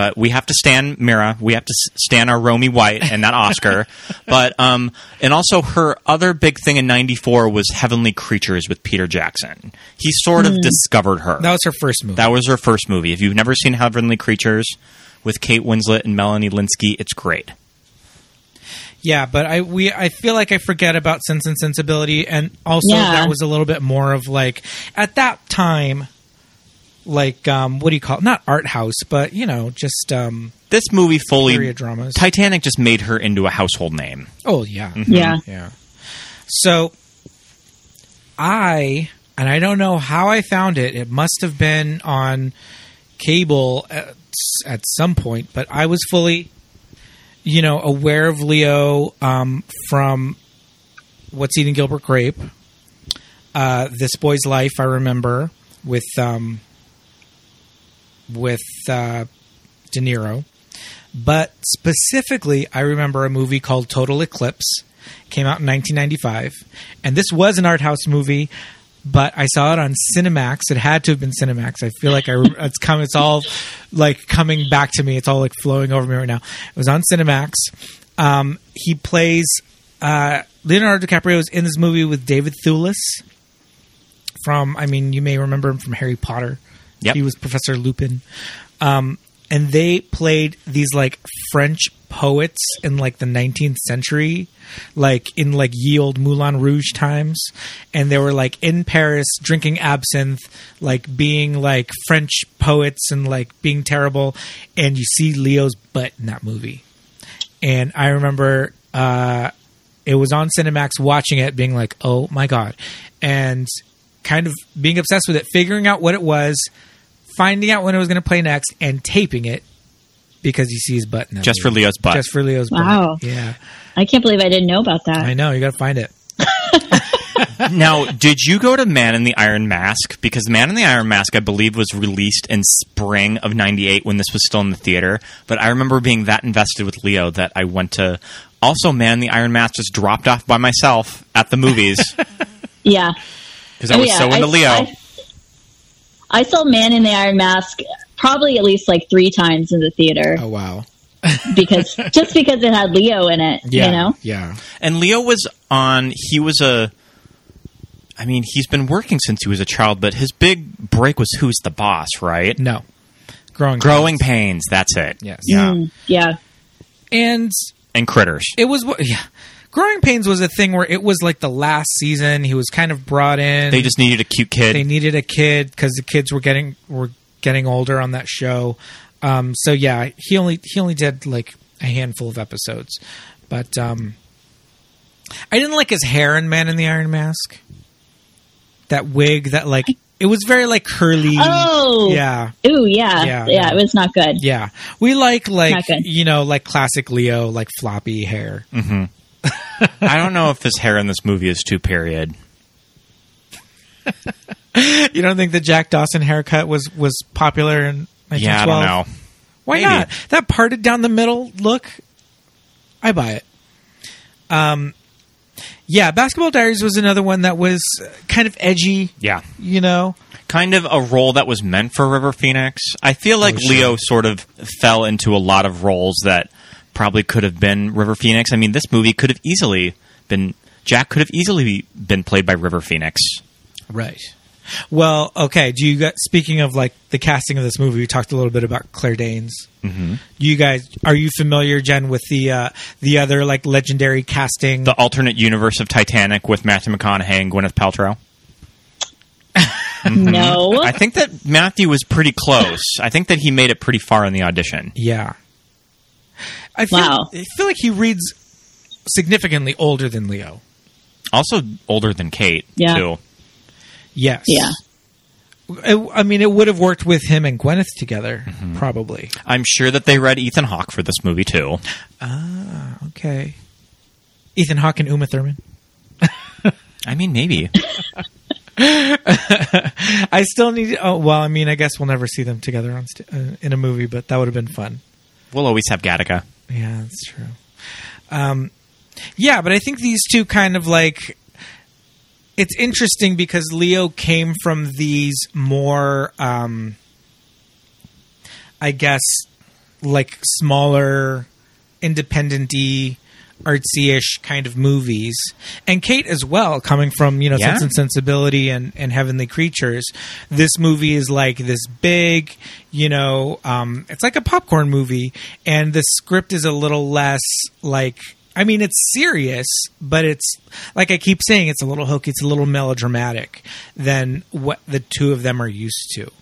But we have to stand Mira. We have to stand our Romy White and that Oscar. but um, and also her other big thing in '94 was Heavenly Creatures with Peter Jackson. He sort of discovered her. that was her first movie. That was her first movie. If you've never seen Heavenly Creatures with Kate Winslet and Melanie Lynskey, it's great. Yeah, but I we I feel like I forget about Sense and Sensibility, and also Yeah. that was a little bit more of like at that time, like um, what do you call it? Not art house, but you know, just um, This movie fully period dramas. Titanic just made her into a household name. oh yeah, yeah. yeah. So I and I don't know how I found it. It must have been on cable at, at some point, but I was fully, you know, aware of Leo um, from What's Eating Gilbert Grape. Uh, this boy's life, I remember with um, with uh, De Niro, but specifically, I remember a movie called Total Eclipse came out in 1995, and this was an art house movie. But I saw it on Cinemax. It had to have been Cinemax. I feel like I it's come. It's all like coming back to me. It's all like flowing over me right now. It was on Cinemax. Um, he plays uh, Leonardo DiCaprio is in this movie with David Thewlis from. I mean, you may remember him from Harry Potter. Yep. He was Professor Lupin. Um, and they played these like French poets in like the 19th century, like in like ye old Moulin Rouge times, and they were like in Paris drinking absinthe, like being like French poets and like being terrible, and you see Leo's butt in that movie, and I remember uh, it was on Cinemax watching it, being like, oh my god, and kind of being obsessed with it, figuring out what it was finding out when it was going to play next and taping it because you see his butt in that Just for. Leo's butt. Just for Leo's Wow. butt. Yeah. I can't believe I didn't know about that. I know. You got to find it. now, did you go to Man in the Iron Mask? Because Man in the Iron Mask, I believe, was released in spring of '98 when this was still in the theater. But I remember being that invested with Leo that I went to. Also, Man in the Iron Mask just dropped off by myself at the movies Yeah. because I Oh, was yeah, so into I- Leo. I, I saw Man in the Iron Mask probably at least like three times in the theater Oh wow. because just because it had Leo in it, Yeah. you know. Yeah. And Leo was on. He was a. I mean, he's been working since he was a child, but his big break was Who's the Boss, right? No. Growing. Growing Pains. Pains. That's it. Yes. Yeah. Mm, yeah. And And Critters. it was what- yeah. Growing Pains was a thing where it was like the last season. He was kind of brought in. They just needed a cute kid. they needed a kid because the kids were getting were getting older on that show. Um, so yeah, he only he only did like a handful of episodes, but um, I didn't like his hair in Man in the Iron Mask. That wig, that like it was very like curly. Oh. yeah, Ooh, yeah. Yeah, Yeah. no. It was not good. yeah. We like like you know like classic Leo like floppy hair. I don't know if his hair in this movie is too period. You don't think the Jack Dawson haircut was was popular in 1912? Yeah, I don't know. Why Maybe. not? That parted down the middle look, I buy it. Um, yeah, Basketball Diaries was another one that was kind of edgy. Yeah. You know, Kind of a role that was meant for River Phoenix. I feel like Oh, sure. Leo sort of fell into a lot of roles that probably could have been River Phoenix. I mean, this movie could have easily been Jack could have easily been played by River Phoenix. right? Well, okay. Do you got speaking of like the casting of this movie? We talked a little bit about Claire Danes. Mm-hmm. You guys, are you familiar, Jen, with the uh, the other like legendary casting? The alternate universe of Titanic with Matthew McConaughey and Gwyneth Paltrow. No. I think that Matthew was pretty close. I think that he made it pretty far in the audition. yeah. I feel, Wow. I feel like he reads significantly older than Leo. Also older than Kate, Yeah. too. Yes. Yeah. I, I mean, it would have worked with him and Gwyneth together, probably. I'm sure that they read Ethan Hawke for this movie, too. Ah, okay. Ethan Hawke and Uma Thurman. I mean, maybe. I still need. Oh well, I mean, I guess we'll never see them together on st- uh, in a movie, but that would have been fun. We'll always have Gattaca. Yeah, that's true. Um, yeah, but I think these two kind of like. It's interesting because Leo came from these more, um, I guess, like smaller, independent-y, artsy-ish kind of movies, and Kate as well, coming from you know Yeah. Sense and Sensibility and, and Heavenly Creatures. This movie is like this big, you know, um, it's like a popcorn movie, and the script is a little less like. I mean, it's serious, but it's like I keep saying, it's a little hokey, it's a little melodramatic than what the two of them are used to.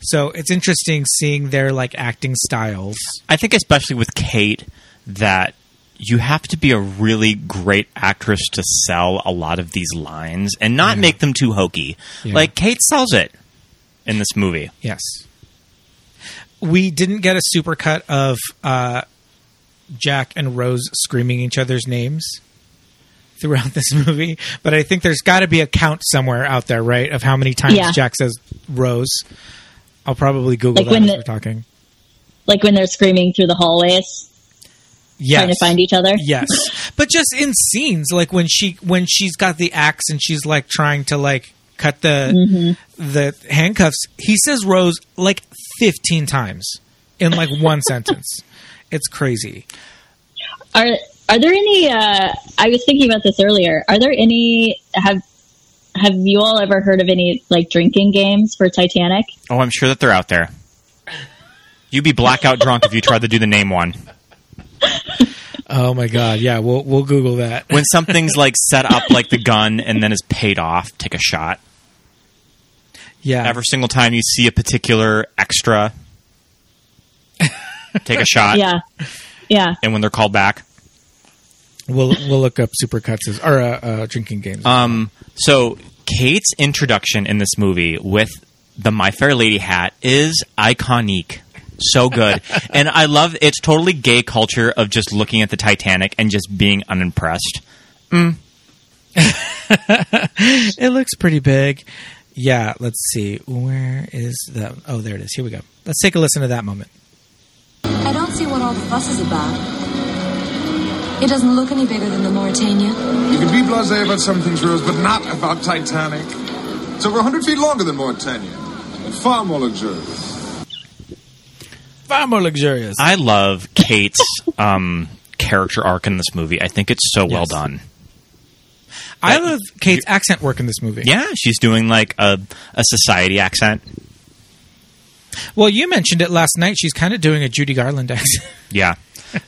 So it's interesting seeing their like acting styles. I think, especially with Kate, that you have to be a really great actress to sell a lot of these lines and not make them too hokey. Yeah. Like, Kate sells it in this movie. Yes. We didn't get a supercut of uh, Jack and Rose screaming each other's names throughout this movie, but I think there's got to be a count somewhere out there, right, of how many times Yeah. Jack says Rose. I'll probably Google Like that when as the- we're talking. Like when they're screaming through the hallways, Yes. trying to find each other. yes but just in scenes like when she when she's got the axe and she's like trying to like cut the the handcuffs he says rose like 15 times in like one sentence it's crazy Are are there any? Uh, I was thinking about this earlier. Are there any? Have Have you all ever heard of any like drinking games for Titanic? Oh, I'm sure that they're out there. You'd be blackout drunk if you tried to do the name one. Oh my god yeah we'll we'll google that When something's like set up like the gun and then is paid off, take a shot. yeah Every single time you see a particular extra, take a shot. Yeah, yeah. And when they're called back. we'll we'll look up supercuts as or uh, uh, drinking games Um, so Kate's introduction in this movie with the My Fair Lady hat is iconic. So good. and I love it's totally gay culture of just looking at the Titanic and just being unimpressed. Mm. it looks pretty big yeah let's see where is that oh there it is here we go let's take a listen to that moment I don't see what all the fuss is about. It doesn't look any bigger than the Mauretania. You can be blasé about some things, Rose, but not about Titanic. It's over 100 feet longer than Mauretania, and far more luxurious. Far more luxurious I love Kate's um, character arc in this movie. I think it's so well Yes. done. I love Kate's accent work in this movie. Yeah, she's doing like a, a society accent. Well, you mentioned it last night. She's kind of doing a Judy Garland accent. Yeah.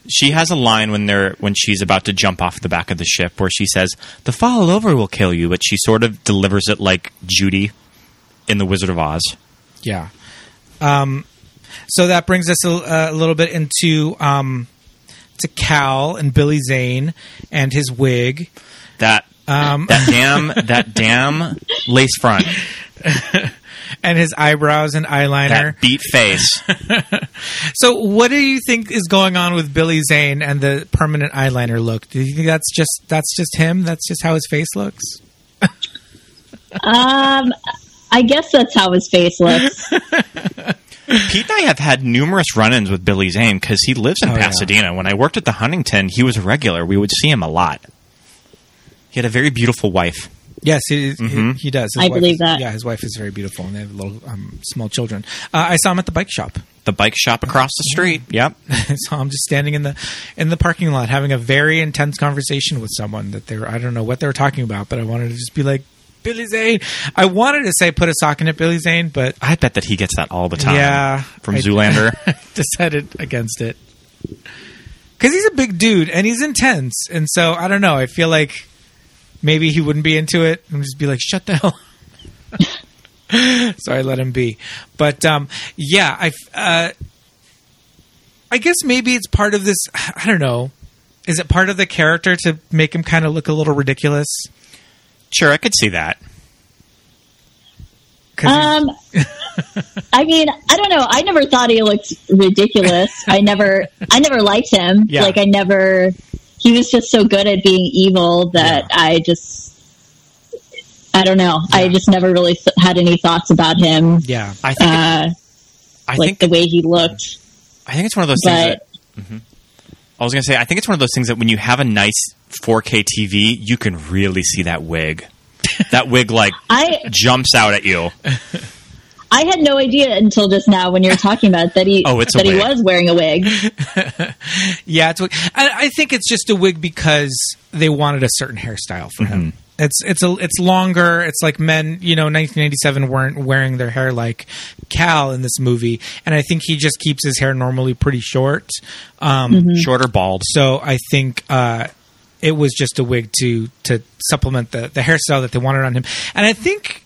She has a line when they're when she's about to jump off the back of the ship where she says, "The fall over will kill you," but she sort of delivers it like Judy in The Wizard of Oz. yeah. Um, so that brings us a, a little bit into um, to Cal and Billy Zane and his wig. That Um, that damn that damn lace front, and his eyebrows and eyeliner. that beat face. So, what do you think is going on with Billy Zane and the permanent eyeliner look? Do you think that's just that's just him? That's just how his face looks? Um, I guess that's how his face looks. Pete and I have had numerous run-ins with Billy Zane because he lives in Oh, yeah. Pasadena. When I worked at the Huntington, he was a regular. We would see him a lot. He had a very beautiful wife. Yes, he, Mhm. he, he does. I wife believe is- that. Yeah, his wife is very beautiful, and they have little um, small children. Uh, I saw him at the bike shop. The bike shop across the street. Yep. So I saw him just standing in the in the parking lot having a very intense conversation with someone that they were. I don't know what they were talking about, but I wanted to just be like Billy Zane. I wanted to say put a sock in it, Billy Zane, but I bet that he gets that all the time. Yeah, From I- Zoolander. decided against it because he's a big dude and he's intense, and so I don't know. I feel like maybe he wouldn't be into it and just be like, "Shut the hell." so I let him be, but um, yeah, I uh, I guess maybe it's part of this. I don't know. Is it part of the character to make him kind of look a little ridiculous? Sure, I could see that. Um, I mean, I don't know. I never thought he looked ridiculous. I never, I never liked him. Yeah. Like I never. He was just so good at being evil that I just. I don't know. I just never really th- had any thoughts about him. yeah, I think. Uh, I like think. the way he looked. I think it's one of those things But that. Mhm. I was going to say. I think it's one of those things that when you have a nice 4K TV, you can really see that wig. that wig like I, jumps out at you. I had no idea until just now when you were talking about that he Oh, it's that he was wearing a wig. Yeah, it's. I, I think it's just a wig because they wanted a certain hairstyle for him. It's it's a it's longer. It's like men, you know, 1987 weren't wearing their hair like Cal in this movie, and I think he just keeps his hair normally pretty short. Um, Shorter, bald. So I think uh, it was just a wig to to supplement the the hairstyle that they wanted on him, and I think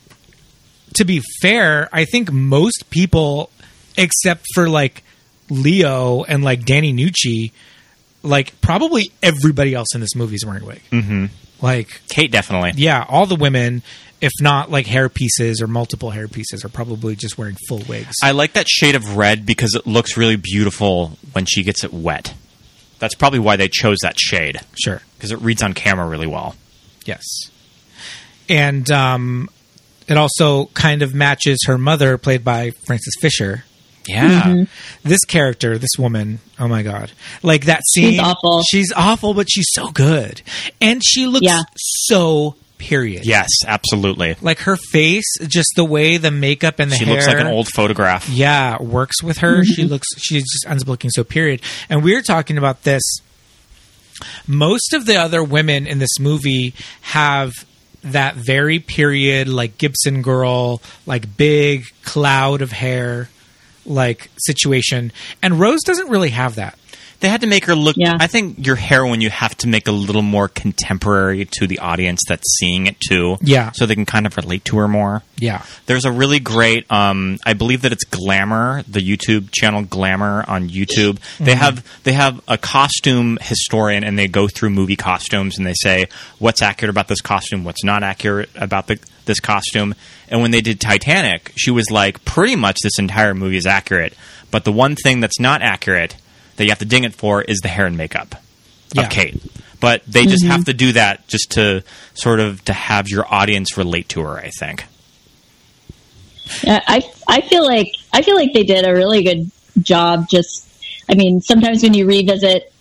to be fair, I think most people, except for like Leo and like Danny Nucci, like probably everybody else in this movie is wearing a wig. Mm-hmm. Like, Kate definitely. yeah, all the women, if not like hair pieces or multiple hair pieces, are probably just wearing full wigs. I like that shade of red because it looks really beautiful when she gets it wet. That's probably why they chose that shade sure. because it reads on camera really well. Yes. And um, it also kind of matches her mother, played by Frances Fisher. Yeah. This character, this woman, oh my god! Like that scene, She's awful. She's awful, but she's so good, and she looks Yeah. so period. Yes, absolutely. like her face, just the way the makeup and the She hair. looks like an old photograph. yeah works with her. She mm-hmm. looks she just ends up looking so period. And we were talking about this. Most of the other women in this movie have that very period, like Gibson girl, like big cloud of hair, like situation. And Rose doesn't really have that. They had to make her look. Yeah. I think your heroine, you have to make a little more contemporary to the audience that's seeing it too. Yeah. So they can kind of relate to her more. Yeah. There's a really great, um, I believe that it's Glamour, the YouTube channel Glamour on YouTube. They have they have a costume historian, and they go through movie costumes, and they say what's accurate about this costume, what's not accurate about the, this costume. And when they did Titanic, she was like, pretty much this entire movie is accurate, but the one thing that's not accurate that you have to ding it for is the hair and makeup Yeah. of Kate. But they just mm-hmm. have to do that just to sort of to have your audience relate to her. I think. Yeah, I I feel like I feel like they did a really good job. Just, I mean, sometimes when you revisit,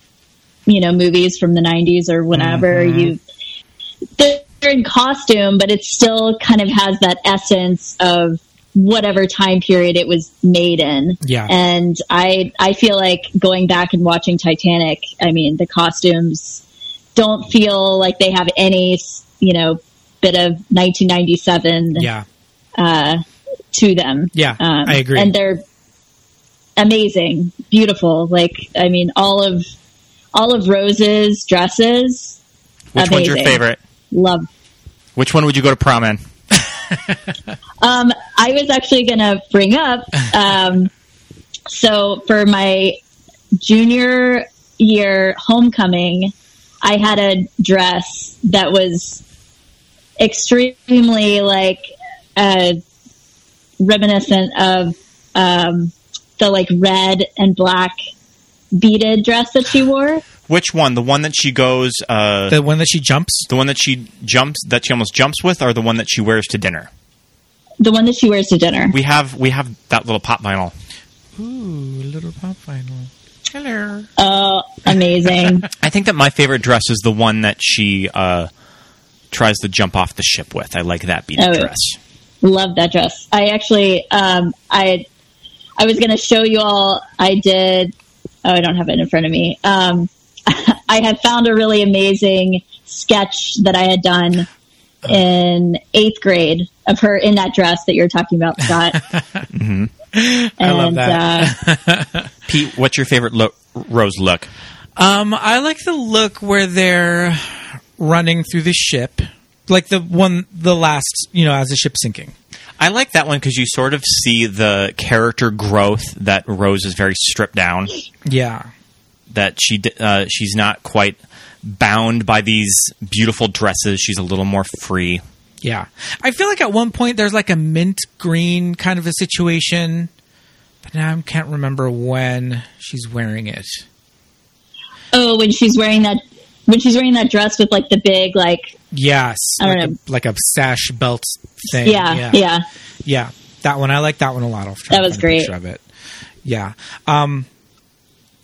you know, movies from the '90s or whenever mm-hmm. you, they're in costume, but it still kind of has that essence of whatever time period it was made in. Yeah. and I I feel like going back and watching Titanic. I mean, the costumes don't feel like they have any, you know, bit of 1997 Yeah. uh, to them. Yeah, um, I agree. And they're amazing, beautiful. Like I mean, all of all of Rose's dresses. Which one's your favorite? Love. Which one would you go to prom in? Um, I was actually going to bring up. Um, so for my junior year homecoming, I had a dress that was extremely like uh, reminiscent of um, the like red and black beaded dress that she wore. Which one? The one that she goes, uh, The one that she jumps. the one that she jumps, that she almost jumps with, or the one that she wears to dinner? The one that she wears to dinner. We have we have that little pop vinyl. Ooh, little pop vinyl. Hello. Oh, amazing. I think that my favorite dress is the one that she uh, tries to jump off the ship with. I like that beaded Oh. dress. Love that dress. I actually, um, I, I was going to show you all. I did. Oh, I don't have it in front of me. Um, I had found a really amazing sketch that I had done in eighth grade of her in that dress that you're talking about, Scott. Mm-hmm. I love that. Uh, Pete, what's your favorite look, Rose look? Um, I like the look where they're running through the ship, like the one, the last, you know, as the ship's sinking. I like that one because you sort of see the character growth that Rose is very stripped down. Yeah, That she uh, she's not quite bound by these beautiful dresses. She's a little more free. yeah. I feel like at one point there's like a mint green kind of a situation, but now I can't remember when she's wearing it. oh, when she's wearing that, when she's wearing that dress with like the big, like, Yes, I don't like know. a, like a sash belt thing. yeah, yeah, yeah. Yeah, that one. I like that one a lot. I'll try That was great. picture Of it. Yeah. Um,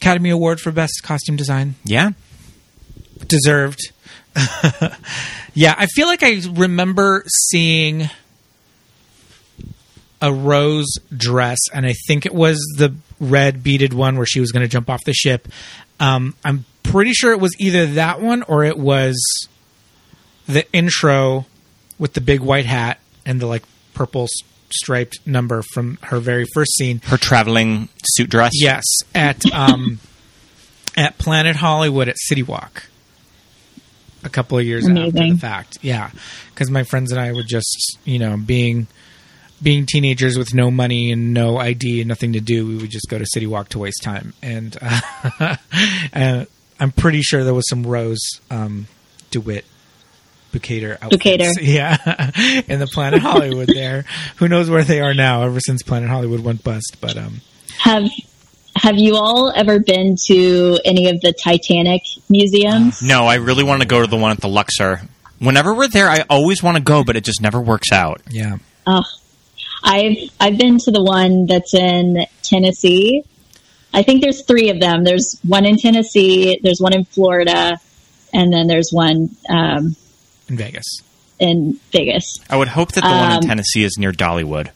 Academy Award for Best Costume Design. Yeah, deserved. yeah, I feel like I remember seeing a rose dress, and I think it was the red beaded one where she was going to jump off the ship. Um, I'm pretty sure it was either that one or it was the intro with the big white hat and the like purple striped number from her very first scene. her traveling suit dress. Yes, at um, at Planet Hollywood at City Walk. A couple of years after Amazing. the fact, yeah, because my friends and I were just, you know, being being teenagers with no money and no ID and nothing to do, we would just go to City Walk to waste time. And uh, uh, I'm pretty sure there was some Rose um, DeWitt Bukater outfits. Bukater. Yeah, in the Planet Hollywood there. Who knows where they are now ever since Planet Hollywood went bust. But um, Have Have you all ever been to any of the Titanic museums? No, I really want to go to the one at the Luxor. Whenever we're there, I always want to go, but it just never works out. yeah. Oh, I've I've been to the one that's in Tennessee. I think there's three of them. There's one in Tennessee. There's one in Florida, and then there's one um, in Vegas. in Vegas. I would hope that the one in Um, Tennessee is near Dollywood.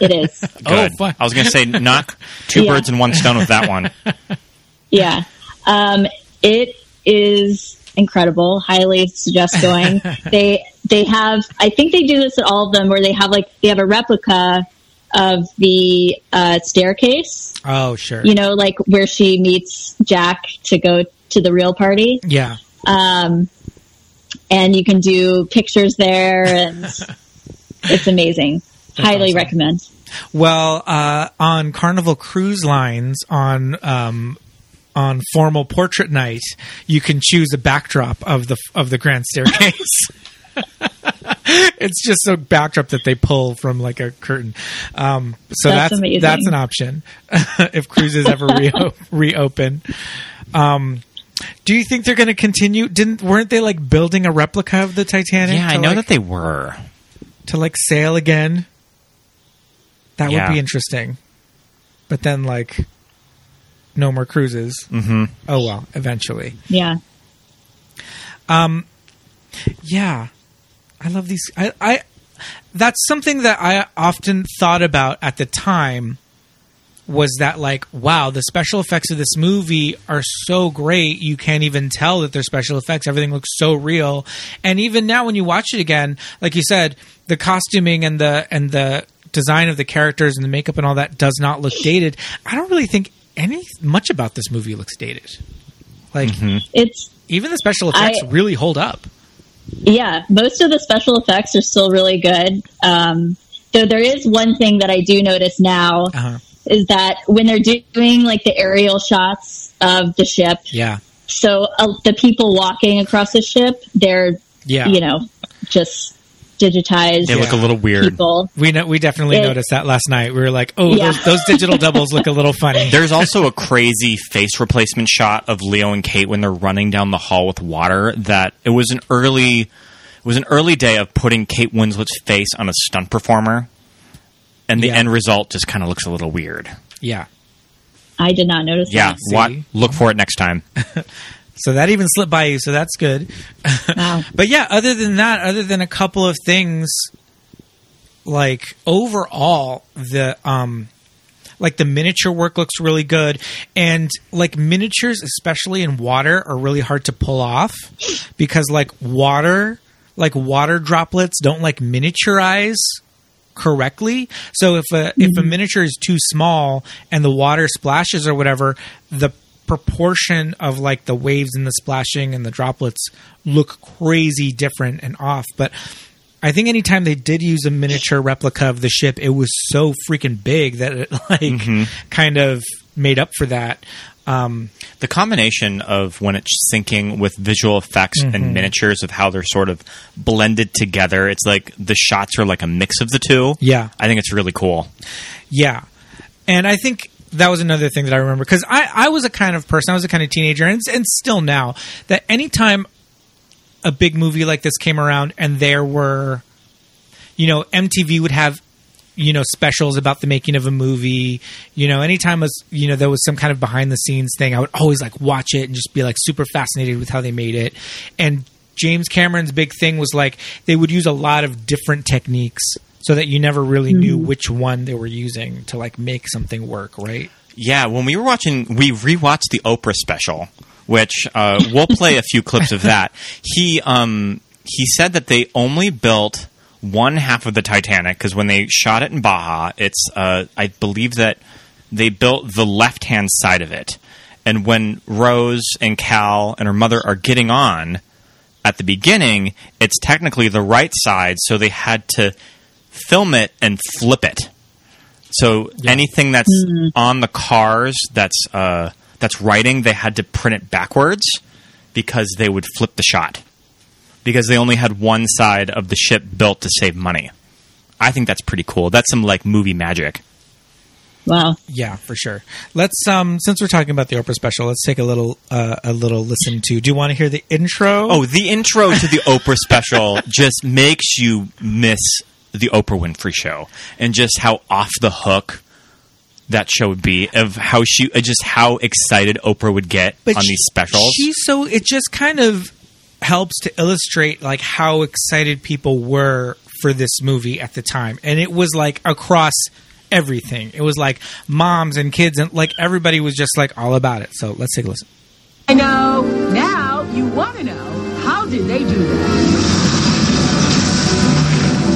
It is. Good. Oh, fun. I was going to say knock two Yeah. birds in one stone with that one. Yeah. Um, it is incredible. Highly suggest going. they they have I think they do this at all of them where they have like they have a replica of the uh, staircase. Oh, sure. You know, like where she meets Jack to go to the real party. yeah. Um, and you can do pictures there and it's amazing. Highly awesome. recommend. Well, uh, on Carnival Cruise Lines on um, on formal portrait night, you can choose a backdrop of the of the grand staircase. it's just a backdrop that they pull from like a curtain. Um, so That's that's that's an option if cruises ever reo- reopen. Um, do you think they're going to continue? Didn't weren't they like building a replica of the Titanic? Yeah, I know like, that they were. to like sail again. That Yeah. would be interesting. But then like no more cruises. hmm Oh well, eventually. Yeah. Um Yeah. I love these I, I that's something that I often thought about at the time was that like wow the special effects of this movie are so great you can't even tell that they're special effects. Everything looks so real. And even now when you watch it again like you said the costuming and the and the design of the characters and the makeup and all that does not look dated. I don't really think any much about this movie looks dated. Like It's even the special effects I- really hold up. Yeah, most of the special effects are still really good. Um, though there is one thing that I do notice now uh-huh. Is that when they're doing like the aerial shots of the ship, yeah so uh, the people walking across the ship, they're yeah you know just digitized They look a little weird. people. We know, we definitely It- noticed that last night. We were like, "Oh, Yeah. those, those digital doubles look a little funny." There's also a crazy face replacement shot of Leo and Kate when they're running down the hall with water. That it was an early, it was an early day of putting Kate Winslet's face on a stunt performer, and the Yeah. end result just kind of looks a little weird. Yeah. I did not notice Yeah, that. what? Look for it next time. So that even slipped by you. So that's good. Wow. But yeah, other than that, other than a couple of things, like overall, the um, like the miniature work looks really good, and like miniatures, especially in water, are really hard to pull off because like water, like water droplets don't like miniaturize correctly. So if a if a mm-hmm. miniature is too small and the water splashes or whatever, the proportion of like the waves and the splashing and the droplets look crazy different and off. But I think anytime they did use a miniature replica of the ship, it was so freaking big that it like mm-hmm. kind of made up for that. Um, The combination of when it's sinking with visual effects and miniatures of how they're sort of blended together, it's like the shots are like a mix of the two. Yeah. I think it's really cool. Yeah. And I think that was another thing that I remember because I, I was a kind of person, I was a kind of teenager, and, and still now, that anytime a big movie like this came around and there were, you know, MTV would have, you know, specials about the making of a movie. You know, anytime was, you know, there was some kind of behind the scenes thing, I would always like watch it and just be like super fascinated with how they made it. And James Cameron's big thing was like they would use a lot of different techniques so that you never really knew which one they were using to like make something work, right? Yeah, when we were watching, we rewatched the Oprah special, which uh, we'll play a few clips of that. He um, he said that they only built one half of the Titanic because when they shot it in Baja, it's uh, I believe that they built the left hand side of it, and when Rose and Cal and her mother are getting on at the beginning, it's technically the right side, so they had to film it and flip it. So anything that's on the cars that's uh, that's writing, they had to print it backwards because they would flip the shot because they only had one side of the ship built to save money. I think that's pretty cool. That's some like movie magic. Wow. Yeah, for sure. Let's um since we're talking about the Oprah special, let's take a little uh, a little listen to. Do you want to hear the intro? Oh, the intro to the Oprah special just makes you miss the Oprah Winfrey show and just how off the hook that show would be of how she uh, just how excited Oprah would get on she- these specials. She's so it just kind of helps to illustrate like how excited people were for this movie at the time. And it was like across everything. It was like moms and kids and like everybody was just like all about it. So let's take a listen. I know. Now you want to know how did they do that?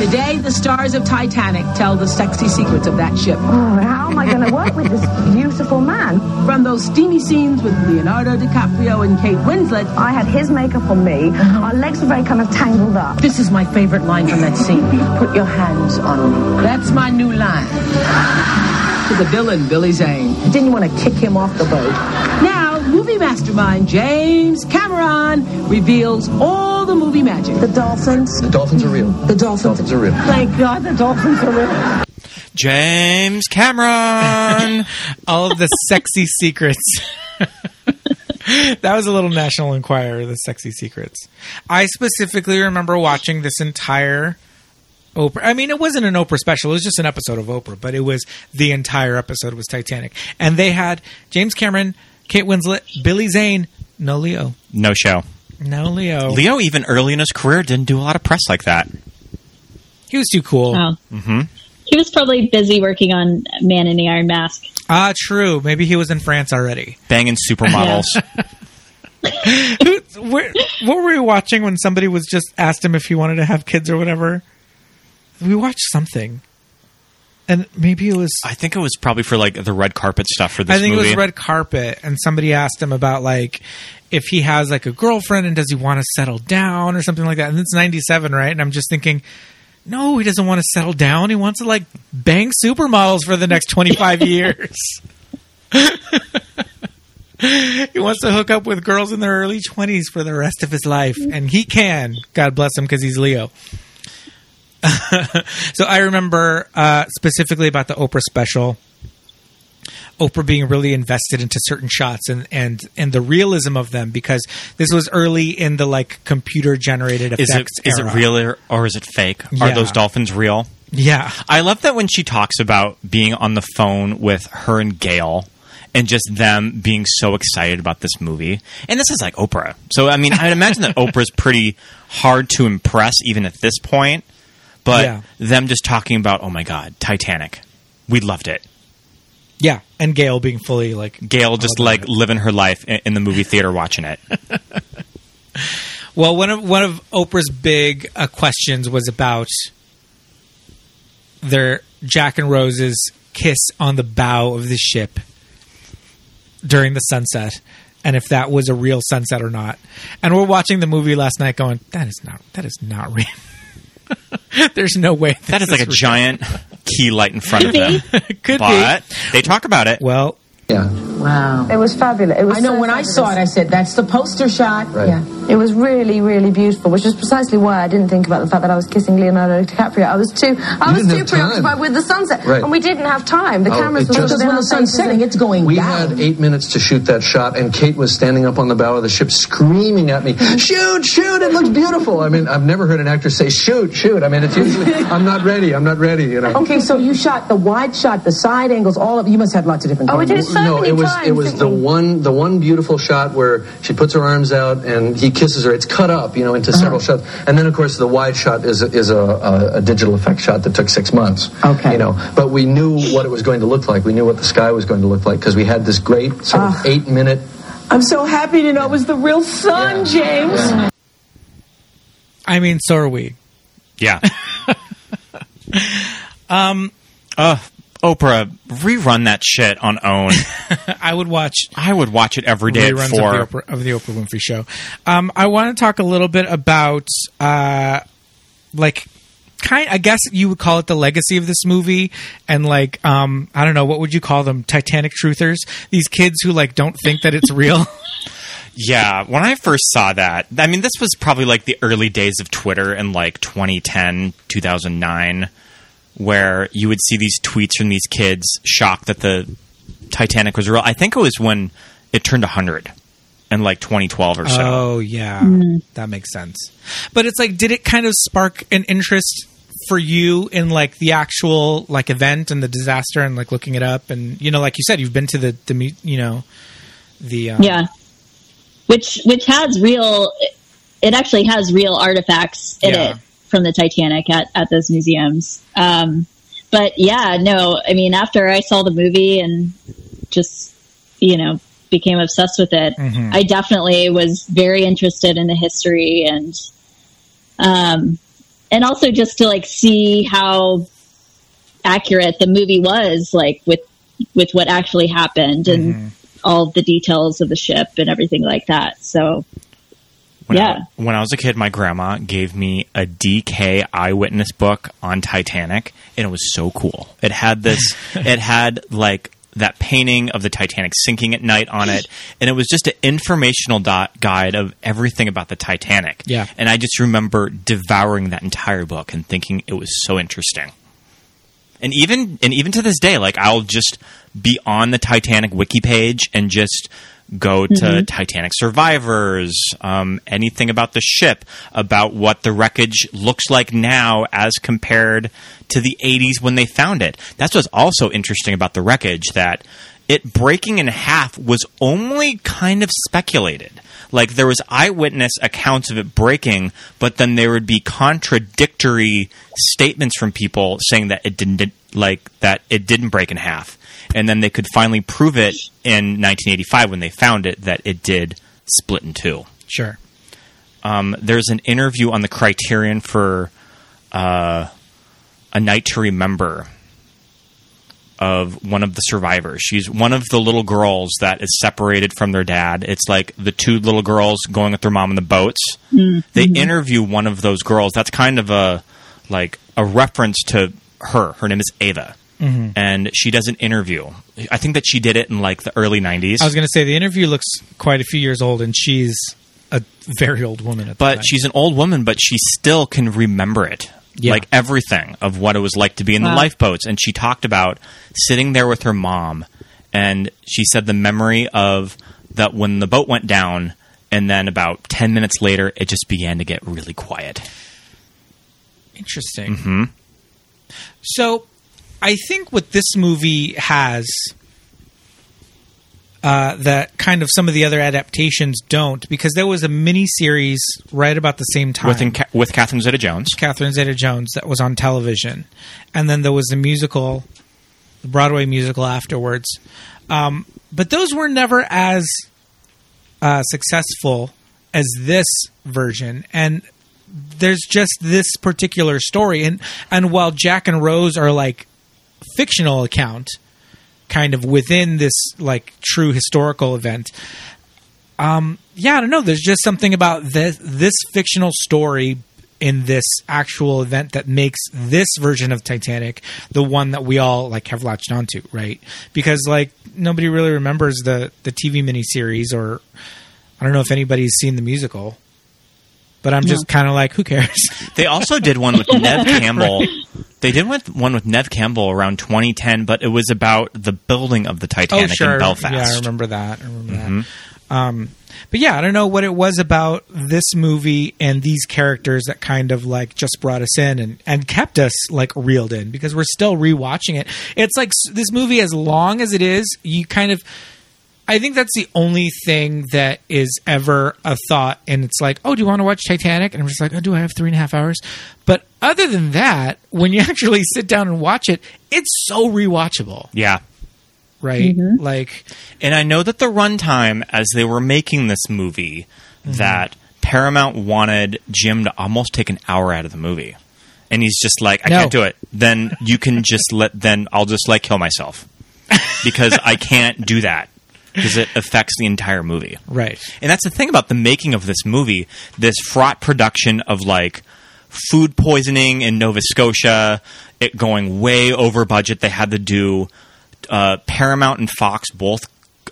Today, the stars of Titanic tell the sexy secrets of that ship. Oh, how am I going to work with this beautiful man? From those steamy scenes with Leonardo DiCaprio and Kate Winslet, I had his makeup on me. Uh-huh. Our legs were very kind of tangled up. this is my favorite line from that scene. Put your hands on me. That's my new line. To the villain, Billy Zane. Didn't you want to kick him off the boat? Now, movie mastermind James Cameron reveals all the movie magic. The dolphins. The dolphins are real. The dolphins. Dolphins are real. Thank God the dolphins are real. James Cameron. All of the sexy secrets. that was a little National Enquirer, the sexy secrets. I specifically remember watching this entire Oprah. I mean, it wasn't an Oprah special; it was just an episode of Oprah, but it was the entire episode was Titanic, and they had James Cameron, Kate Winslet, Billy Zane, no Leo, no show. no Leo. Leo, even early in his career, didn't do a lot of press like that. He was too cool. Wow. hmm He was probably busy working on Man in the Iron Mask. Ah, true. Maybe he was in France already. Banging supermodels. Who- where- what were we watching when somebody was just asked him if he wanted to have kids or whatever? We watched something, and maybe it was. I think it was probably for like the red carpet stuff for this I think movie. it was red carpet, and somebody asked him about like if he has like a girlfriend and does he want to settle down or something like that. And it's '97, right? And I'm just thinking. No, he doesn't want to settle down. He wants to like bang supermodels for the next 25 years. he wants to hook up with girls in their early 20s for the rest of his life. And he can. God bless him because he's Leo. so I remember uh, specifically about the Oprah special. Oprah being really invested into certain shots and and and the realism of them because this was early in the like computer generated Is effects. it is it real or, or is it fake? Yeah. Are those dolphins real? Yeah, I love that when she talks about being on the phone with her and Gail and just them being so excited about this movie. And this is like Oprah. So, I mean, I'd imagine that Oprah's pretty hard to impress even at this point. But Yeah. them just talking about, oh my God, Titanic. We loved it. yeah, and Gail being fully like Gail just like it. living her life in, in the movie theater watching it. Well, one of one of Oprah's big uh, questions was about their Jack and Rose's kiss on the bow of the ship during the sunset, and if that was a real sunset or not. And we're watching the movie last night, going, "That is not. That is not real. There's no way That is this like a real." giant key light in front of Could be. them. Could But they talk about it. Well, Well, Wow. It was fabulous. It was I know so when I saw it, I said, that's the poster shot. Right. Yeah, it was really, really beautiful, which is precisely why I didn't think about the fact that I was kissing Leonardo DiCaprio. I was too, I You was too preoccupied with the sunset, Right. and we didn't have time. The Oh, cameras it were just- sort of Because when the sun's setting, it's going We down. had eight minutes to shoot that shot, and Kate was standing up on the bow of the ship screaming at me, shoot, shoot, it looks beautiful. I mean, I've never heard an actor say, shoot, shoot. I mean, it's usually, I'm not ready, I'm not ready, you know. Okay, so you shot the wide shot, the side angles, all of You must have lots of different. Oh, we did cameras. it so no, many it was times, it was the one the one beautiful shot where she puts her arms out and he kisses her. It's cut up, you know, into several Uh-huh. shots, and then of course the wide shot is a, is a, a, a digital effect shot that took six months. Okay. you know, but we knew what it was going to look like. We knew what the sky was going to look like because we had this great sort of eight minute. I'm so happy to know it was the real sun, James. I mean, so are we. Yeah. um. Uh, Oprah, rerun that shit on OWN. I would watch I would watch it every day reruns four. of the, Oprah, of the Oprah Winfrey Show. Um, I want to talk a little bit about, uh, like, kind. I guess you would call it the legacy of this movie, and like, um, I don't know, what would you call them? Titanic truthers. These kids who like don't think that it's real. Yeah, when I first saw that, I mean, this was probably like the early days of Twitter in like 2010, 2009, where you would see these tweets from these kids shocked that the Titanic was real. I think it was when it turned 100 in like 2012 or so. Oh yeah, that makes sense. But it's like, did it kind of spark an interest for you in like the actual like event and the disaster and like looking it up and you know, like you said, you've been to the the mu- you know the um, Yeah. Which which has real it actually has real artifacts in Yeah. it from the Titanic at, at those museums. Um, but yeah, no, I mean after I saw the movie and just you know became obsessed with it, Mhm. I definitely was very interested in the history and um and also just to like see how accurate the movie was like with with what actually happened and all the details of the ship and everything like that. So When yeah. I, when I was a kid, my grandma gave me a DK eyewitness book on Titanic, and it was so cool. It had this, it had like that painting of the Titanic sinking at night on it, and it was just an informational dot guide of everything about the Titanic. Yeah. and I just remember devouring that entire book and thinking it was so interesting. And even and even to this day, like I'll just be on the Titanic wiki page and just go to Mhm. Titanic survivors, um, anything about the ship, about what the wreckage looks like now as compared to the 80s when they found it. That's what's also interesting about the wreckage that it breaking in half was only kind of speculated. Like there was eyewitness accounts of it breaking, but then there would be contradictory statements from people saying that it didn't like that it didn't break in half. And then they could finally prove it in 1985 when they found it that it did split in two. Sure. Um, there's an interview on the Criterion for uh, a Night to Remember of one of the survivors. She's one of the little girls that is separated from their dad. It's like the two little girls going with their mom in the boats. They interview one of those girls. That's kind of a like a reference to her. Her name is Ava. Mhm. And she does an interview. I think that she did it in like the early 90s. I was going to say the interview looks quite a few years old, and she's a very old woman at but time. she's an old woman, but she still can remember it. Yeah. like everything of what it was like to be in the Wow. lifeboats. And she talked about sitting there with her mom, and she said the memory of that when the boat went down, and then about ten minutes later, it just began to get really quiet. Interesting. hmm So, I think what this movie has uh, that kind of some of the other adaptations don't, because there was a mini series right about the same time with Inca- with Catherine Zeta-Jones. Catherine Zeta-Jones that was on television, and then there was the musical, the Broadway musical afterwards. Um, but those were never as uh, successful as this version, and there's just this particular story, and and while Jack and Rose are like fictional account, kind of within this like true historical event. Um, yeah, I don't know. There's just something about this this fictional story in this actual event that makes this version of Titanic the one that we all like have latched onto, right? Because like nobody really remembers the the TV miniseries, or I don't know if anybody's seen the musical. But I'm just kind of like, who cares? They also did one with Neve Campbell. They did one with Neve Campbell around 2010, but it was about the building of the Titanic in Belfast. Oh, Yeah, I remember that. I remember Mhm. that. Um, but yeah, I don't know what it was about this movie and these characters that kind of like just brought us in and, and kept us like reeled in because we're still rewatching it. It's like this movie, as long as it is, you kind of. I think that's the only thing that is ever a thought, and it's like, oh, do you want to watch Titanic? And I'm just like, oh, do I have three and a half hours? But other than that, when you actually sit down and watch it, it's so rewatchable, Yeah. right? Like, And I know that the runtime, as they were making this movie, Mm-hmm. that Paramount wanted Jim to almost take an hour out of the movie. And he's just like, I No. can't do it. Then you can just let, then I'll just like kill myself. Because I can't do that. Because it affects the entire movie. right. And that's the thing about the making of this movie, this fraught production of like food poisoning in Nova Scotia, it going way over budget. They had to do uh, Paramount and Fox both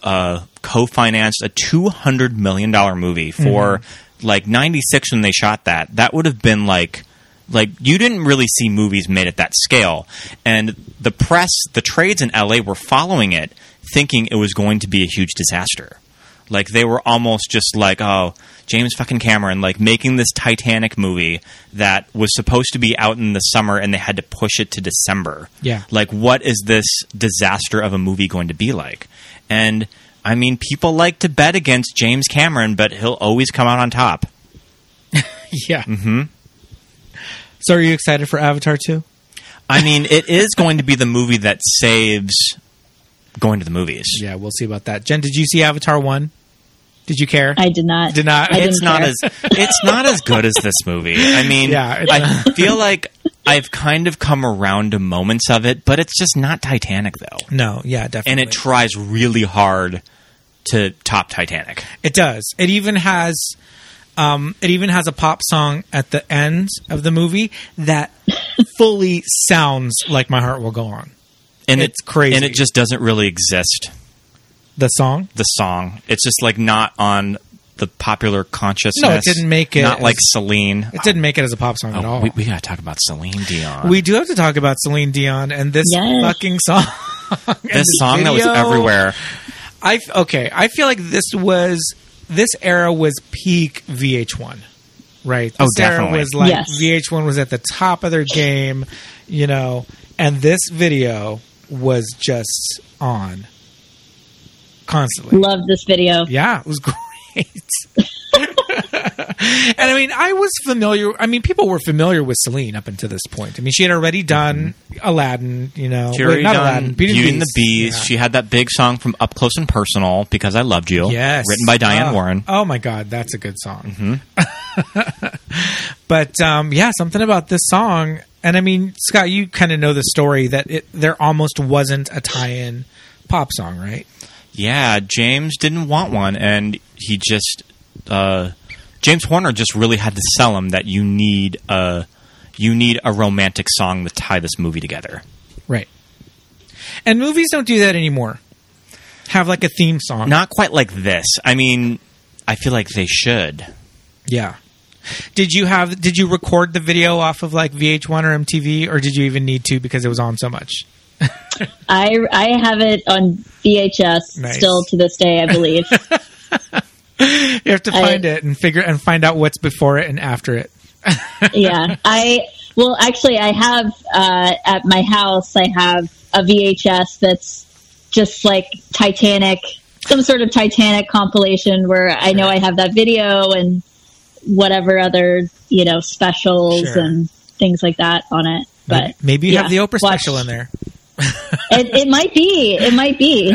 uh, co-financed a two hundred million dollar movie for like ninety six when they shot that. That would have been like like you didn't really see movies made at that scale and the press the trades in LA were following it thinking it was going to be a huge disaster like they were almost just like oh James fucking Cameron like making this Titanic movie that was supposed to be out in the summer and they had to push it to December Yeah. like what is this disaster of a movie going to be like and I mean people like to bet against James Cameron but he'll always come out on top Yeah. Mm-hmm. So, are you excited for Avatar 2? I mean, it is going to be the movie that saves going to the movies. Yeah, we'll see about that. Jen, did you see Avatar 1? Did you care? I did not. Did not. I It's didn't care. as it's not as good as this movie. I mean, Yeah, I feel like I've kind of come around to moments of it, but it's just not Titanic though. No, yeah, definitely. And it tries really hard to top Titanic. It does. It even has um, it even has a pop song at the end of the movie that fully sounds like "My Heart Will Go On." And It's it, crazy. And it just doesn't really exist. The song. The song. It's just like not on the popular consciousness. No, it didn't make it Not like as- Celine. It didn't make it as a pop song oh, at Oh, all. we, we gotta talk about Celine Dion. We do have to talk about Celine Dion and this Yes. fucking song. this song that was everywhere. I f- okay. I feel like this was this era was peak VH1, right? Oh, this Oh, era definitely. was like Yes. VH1 was at the top of their game, you know, and this video was just on constantly. Love this video. Yeah, it was great. and I mean, I was familiar. I mean, people were familiar with Celine up until this point. I mean, she had already done Aladdin, you know, She Wait, not done Aladdin, Beauty, and the Bees. Yeah. She had that big song from Up Close and Personal, Because I Loved You, Yes. written by Diane Oh. Warren. Oh my God, that's a good song. but um, yeah, something about this song, and I mean, Scott, you kind of know the story that it, there almost wasn't a tie-in pop song, right? Yeah, James didn't want one, and he just uh, James Horner just really had to sell him that you need a you need a romantic song to tie this movie together. Right. And movies don't do that anymore. Have like a theme song. Not quite like this. I mean, I feel like they should. Yeah. Did you have? Did you record the video off of like VH1 or MTV, or did you even need to because it was on so much? I I have it on VHS Nice. still to this day, I believe. You have to I- find it and figure and find out what's before it and after it. yeah, I well actually I have uh, at my house I have a VHS that's just like Titanic, some sort of Titanic compilation where I know I have that video and whatever other you know specials Sure. and things like that on it. But Maybe you have the Oprah watch- special in there. It, it might be. It might be.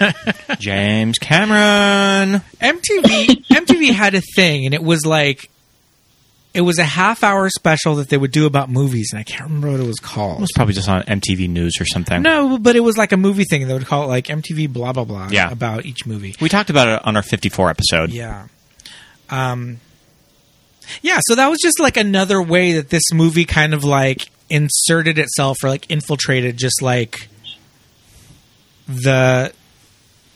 James Cameron. MTV MTV had a thing, and it was like it was a half hour special that they would do about movies, and I can't remember what it was called. It was probably just on MTV News or something. No, but it was like a movie thing. They would call it like MTV blah blah blah Yeah. about each movie. We talked about it on our 54 episode. Yeah. Um Yeah, so that was just like another way that this movie kind of like inserted itself or like infiltrated just like the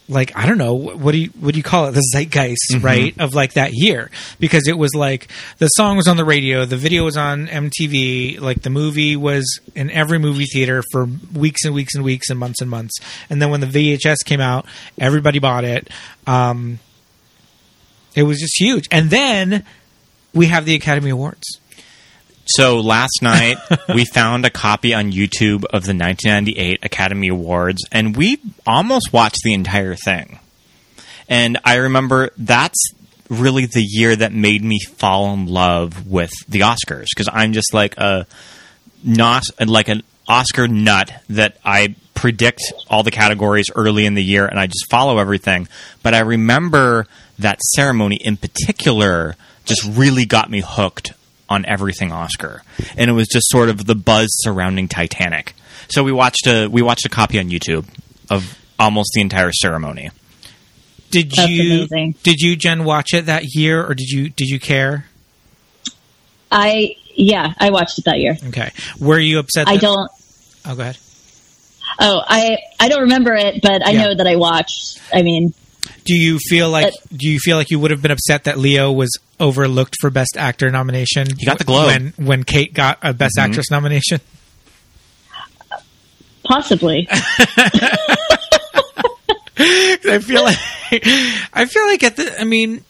like I don't know what do you what do you call it? The zeitgeist Mhm. right of like that year. Because it was like the song was on the radio the video was on MTV like the movie was in every movie theater for weeks and weeks and weeks and months and months. And then when the VHS came out everybody bought it. Um it was just huge. And then we have the Academy Awards So last night we found a copy on YouTube of the 1998 Academy Awards, and we almost watched the entire thing. And I remember that's really the year that made me fall in love with the Oscars because I'm just like a not like an Oscar nut that I predict all the categories early in the year and I just follow everything. But I remember that ceremony in particular just really got me hooked on everything Oscar. And it was just sort of the buzz surrounding Titanic. So we watched a we watched a copy on YouTube of almost the entire ceremony. Did That's you amazing. did you Jen watch it that year or did you did you care? I yeah, I watched it that year. Okay. Were you upset? I don't. Oh, go ahead. Oh, I I don't remember it, but I Yeah. know that I watched. I mean, Do you feel like do you feel like you would have been upset that Leo was overlooked for Best Actor nomination? He got the Globe. when when Kate got a Best Mhm. Actress nomination. possibly. I feel like I feel like at the I mean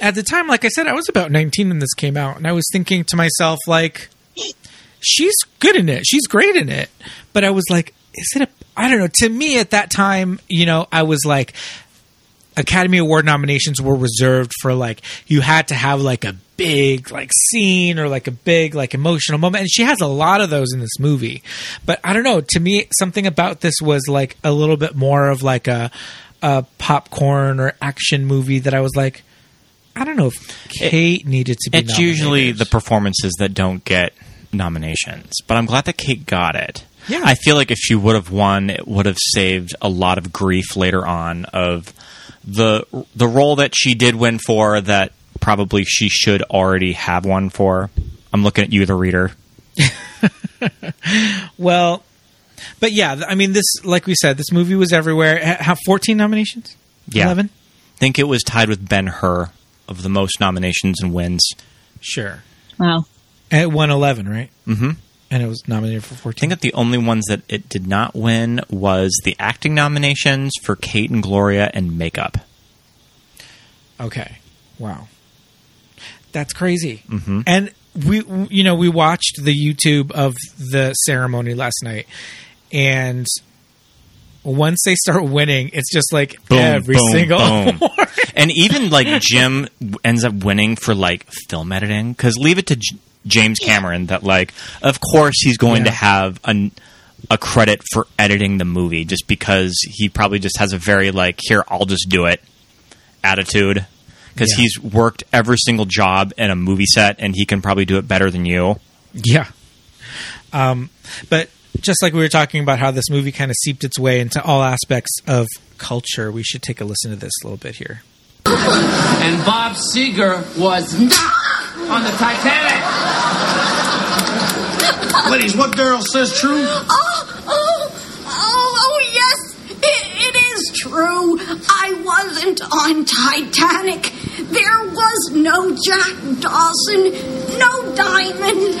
at the time like I said I was about 19 when this came out and I was thinking to myself like she's good in it. She's great in it. But I was like is it a I don't know. To me at that time, you know, I was like Academy Award nominations were reserved for like you had to have like a big like scene or like a big like emotional moment and she has a lot of those in this movie. But I don't know, to me something about this was like a little bit more of like a a popcorn or action movie that I was like I don't know if Kate needed to be It's usually the performances that don't get nominations, but I'm glad that Kate got it. Yeah. I feel like if she would have won, it would have saved a lot of grief later on of the the role that she did win for that probably she should already have won for. I'm looking at you, the reader. Well, but yeah, I mean, this, like we said, this movie was everywhere. Ha- Have 14 nominations? Yeah. 11? I think it was tied with Ben Hur of the most nominations and wins. Sure. Wow. At 111, right? Mm-hmm. And it was nominated for 14. I think that the only ones that it did not win was the acting nominations for Kate and Gloria and makeup. Okay. Wow. That's crazy. Mhm. And we, you know, we watched the YouTube of the ceremony last night, and once they start winning, it's just like Boom, every boom, single. boom. and even like Jim ends up winning for like film editing because leave it to J- James Cameron that like of course he's going to have an a credit for editing the movie just because he probably just has a very like here I'll just do it attitude because Yeah. he's worked every single job in a movie set and he can probably do it better than you. Yeah. Um, but just like we were talking about how this movie kind of seeped its way into all aspects of culture, we should take a listen to this a little bit here. And Bob Seger was not on the Titanic. Ladies, what Daryl says true? Oh, oh, oh, oh, yes, it, it is true. I wasn't on Titanic. There was was no Jack Dawson, no Diamond.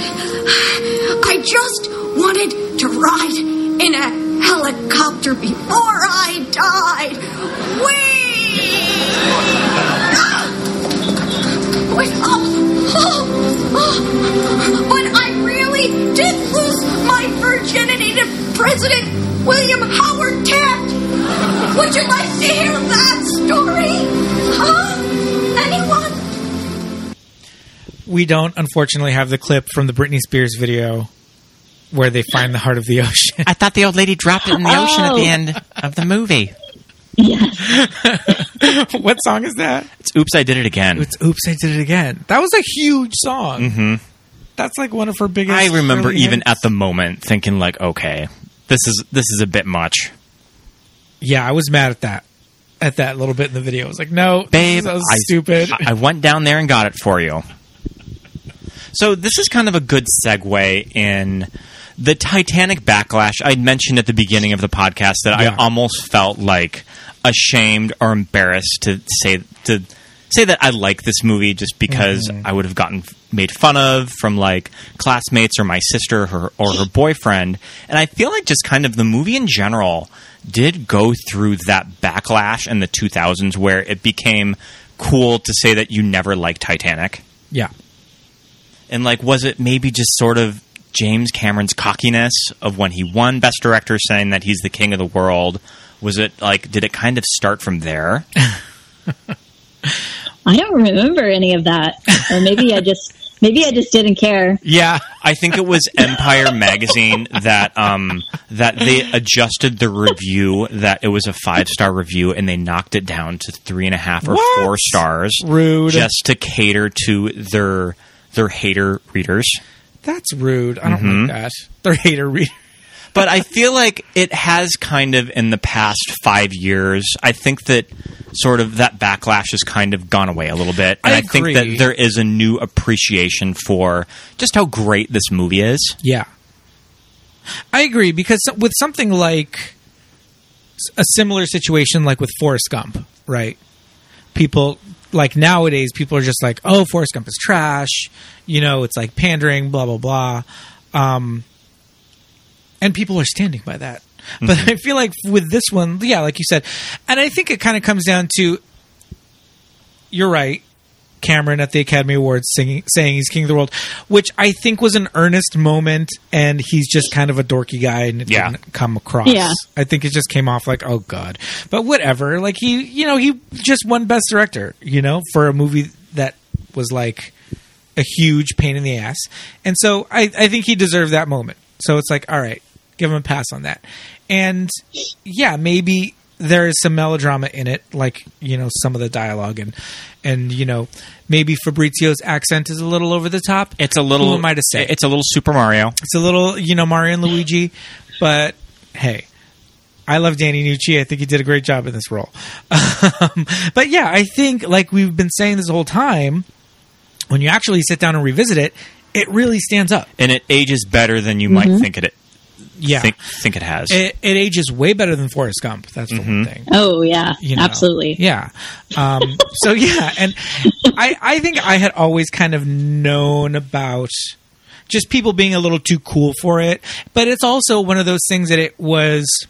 I just wanted to ride in a helicopter before I died. Whee! But, oh, oh, oh, but I really did lose my virginity to President William Howard Taft. Would you like to hear that story? Huh? Anyone? We don't, unfortunately, have the clip from the Britney Spears video where they find the heart of the ocean. I thought the old lady dropped it in the ocean at the Oh. end of the movie. Yeah. What song is that? It's Oops, I Did It Again. It's Oops, I Did It Again. That was a huge song. hmm That's like one of her biggest. I remember even hits. at the moment thinking like, okay, this is this is a bit much. Yeah, I was mad at that. At that little bit in the video, I was like, "No, Babe, that was I, stupid." I went down there and got it for you. So this is kind of a good segue in the Titanic backlash. I mentioned at the beginning of the podcast that Yeah. I almost felt like ashamed or embarrassed to say to say that I like this movie just because Mhm. I would have gotten made fun of from like classmates or my sister or her, or her boyfriend. And I feel like just kind of the movie in general did go through that backlash in the 2000s where it became cool to say that you never liked Titanic. yeah, And like, was it maybe just sort of James Cameron's cockiness of when he won Best Director, saying that he's the king of the world? Was it like, did it kind of start from there? I don't remember any of that, or maybe I just maybe I just didn't care. Yeah, I think it was Empire magazine that um that they adjusted the review that it was a five star review and they knocked it down to three and a half or What? four stars, Rude. just to cater to their their hater readers. That's rude. I don't Mhm. like that. They're hater reader. But I feel like it has kind of in the past five years. I think that sort of that backlash has kind of gone away a little bit, and I I, think that there is a new appreciation for just how great this movie is. Yeah, I agree because with something like a similar situation, like with Forrest Gump, right? People like nowadays, people are just like, "Oh, Forrest Gump is trash," you know, it's like pandering, blah blah blah, um, and people are standing by that. But I feel like with this one, yeah, like you said, and I think it kind of comes down to, you're right. Cameron at the Academy Awards singing, saying he's king of the world, which I think was an earnest moment, and he's just kind of a dorky guy, and it Yeah. didn't come across. Yeah. I think it just came off like, oh god, but whatever. Like he, you know, he just won Best Director, you know, for a movie that was like a huge pain in the ass, and so I, I think he deserved that moment. So it's like, all right, give him a pass on that, and yeah, maybe there is some melodrama in it, like you know some of the dialogue and and you know maybe Fabrizio's accent is a little over the top. It's a little. Who am I to say? It's a little Super Mario. It's a little, you know, Mario and Luigi, but hey, I love Danny Nucci. I think he did a great job in this role. Um, but yeah, I think like we've been saying this whole time, when you actually sit down and revisit it, it really stands up. and it ages better than you might think it. Yeah. think, think it has. It, it ages way better than Forrest Gump. That's for one thing. Oh yeah, you know. absolutely. Yeah. Um, so yeah, and I I think I had always kind of known about just people being a little too cool for it, but it's also one of those things that it was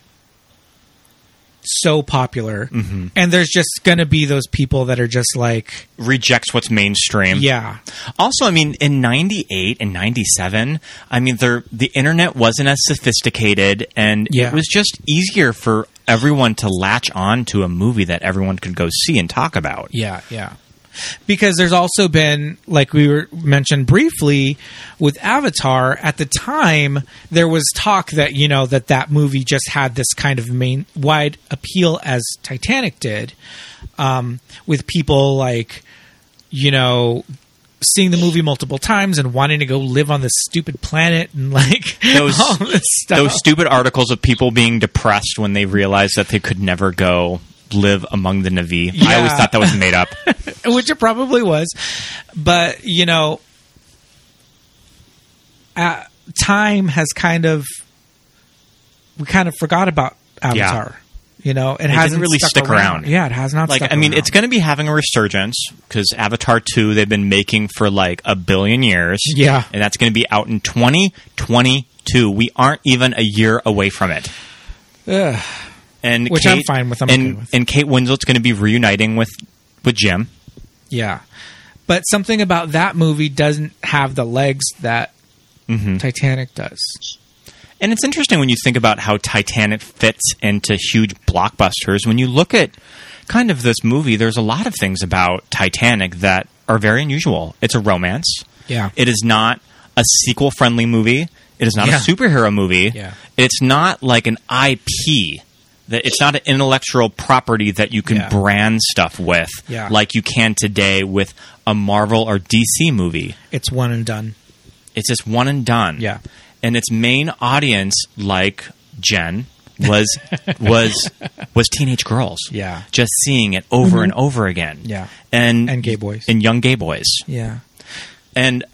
so popular, Mhm. and there's just going to be those people that are just like, rejects what's mainstream. yeah, Also, I mean, in '98 and '97, I mean, there the internet wasn't as sophisticated, and Yeah. it was just easier for everyone to latch on to a movie that everyone could go see and talk about. Yeah, yeah. Because there's also been, like we were mentioned briefly with Avatar, at the time there was talk that you know that that movie just had this kind of main wide appeal as Titanic did, um, with people like you know seeing the movie multiple times and wanting to go live on this stupid planet and like Those all this stuff. those stupid articles of people being depressed when they realized that they could never go live among the Na'vi. I always thought that was made up. which it probably was. But you know, uh, time has kind of we kind of forgot about Avatar. You know, it, It hasn't really stuck stick around. Yeah, it has not. like I mean, around. it's going to be having a resurgence because Avatar two they've been making for like a billion years. Yeah. and that's going to be out in twenty twenty two. We aren't even a year away from it. Ugh. And Which Kate, I'm fine with, I'm and, okay with. and Kate Winslet's going to be reuniting with with Jim. Yeah. But something about that movie doesn't have the legs that Mm-hmm. Titanic does. And it's interesting when you think about how Titanic fits into huge blockbusters. When you look at kind of this movie, there's a lot of things about Titanic that are very unusual. It's a romance. Yeah. It is not a sequel friendly movie. It is not Yeah. a superhero movie. Yeah. It's not like an IP. That it's not an intellectual property that you can Yeah. brand stuff with, Yeah. like you can today with a Marvel or DC movie. It's one and done. It's just one and done. Yeah. And its main audience, like Jen, was was was teenage girls. Yeah. Just seeing it over Mhm. and over again. Yeah. And And gay boys. And young gay boys. Yeah. And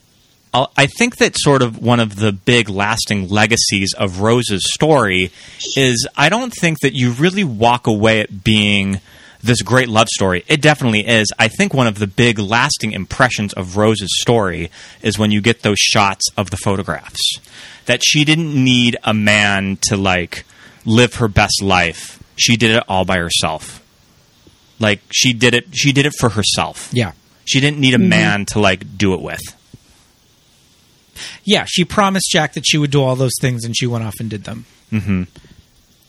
I think that sort of one of the big lasting legacies of Rose's story is I don't think that you really walk away at being this great love story. It definitely is. I think one of the big lasting impressions of Rose's story is when you get those shots of the photographs. That she didn't need a man to like live her best life. She did it all by herself. Like she did it she did it for herself. Yeah. She didn't need a Mhm. man to like do it with. Yeah, she promised Jack that she would do all those things and she went off and did them. Mm-hmm.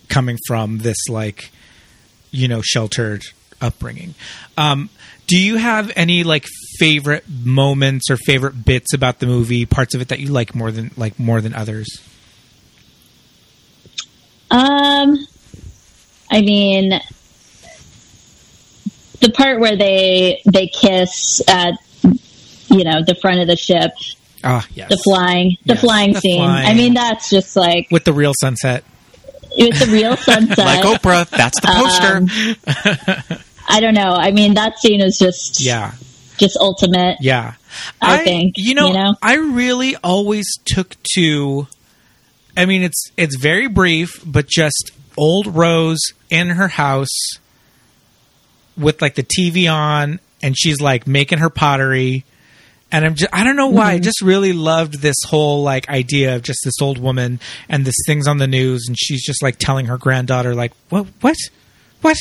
Coming from this like you know, sheltered upbringing. Um do you have any like favorite moments or favorite bits about the movie, parts of it that you like more than like more than others? Um, I mean, the part where they they kiss at you know the front of the ship, Ah, yes. the flying, the Yes, flying the scene. flying. I mean, that's just like With the real sunset. it's a real sunset. Like Oprah, that's the poster. Um, I don't know. I mean, that scene is just Yeah. just ultimate. Yeah. I, think you know, You know, I really always took to I mean it's it's very brief, but just old Rose in her house with like the TV on and she's like making her pottery and I'm just I don't know why I Mhm. just really loved this whole like idea of just this old woman and this things on the news and she's just like telling her granddaughter like what what? What?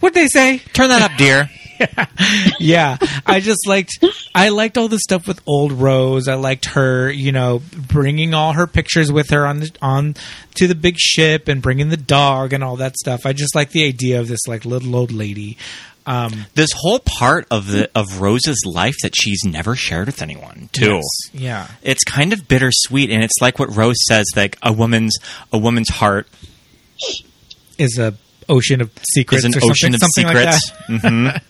What'd they say? Turn that up dear. Yeah. yeah i just liked i liked all the stuff with old rose. I liked her you know bringing all her pictures with her on the on to the big ship and bringing the dog and all that stuff. I just like the idea of this like little old lady um This whole part of the of Rose's life that she's never shared with anyone, too. Yes, yeah. It's kind of bittersweet and it's like what Rose says like a woman's a woman's heart is a ocean of secrets is an or ocean something, of something secrets. like. Mhm.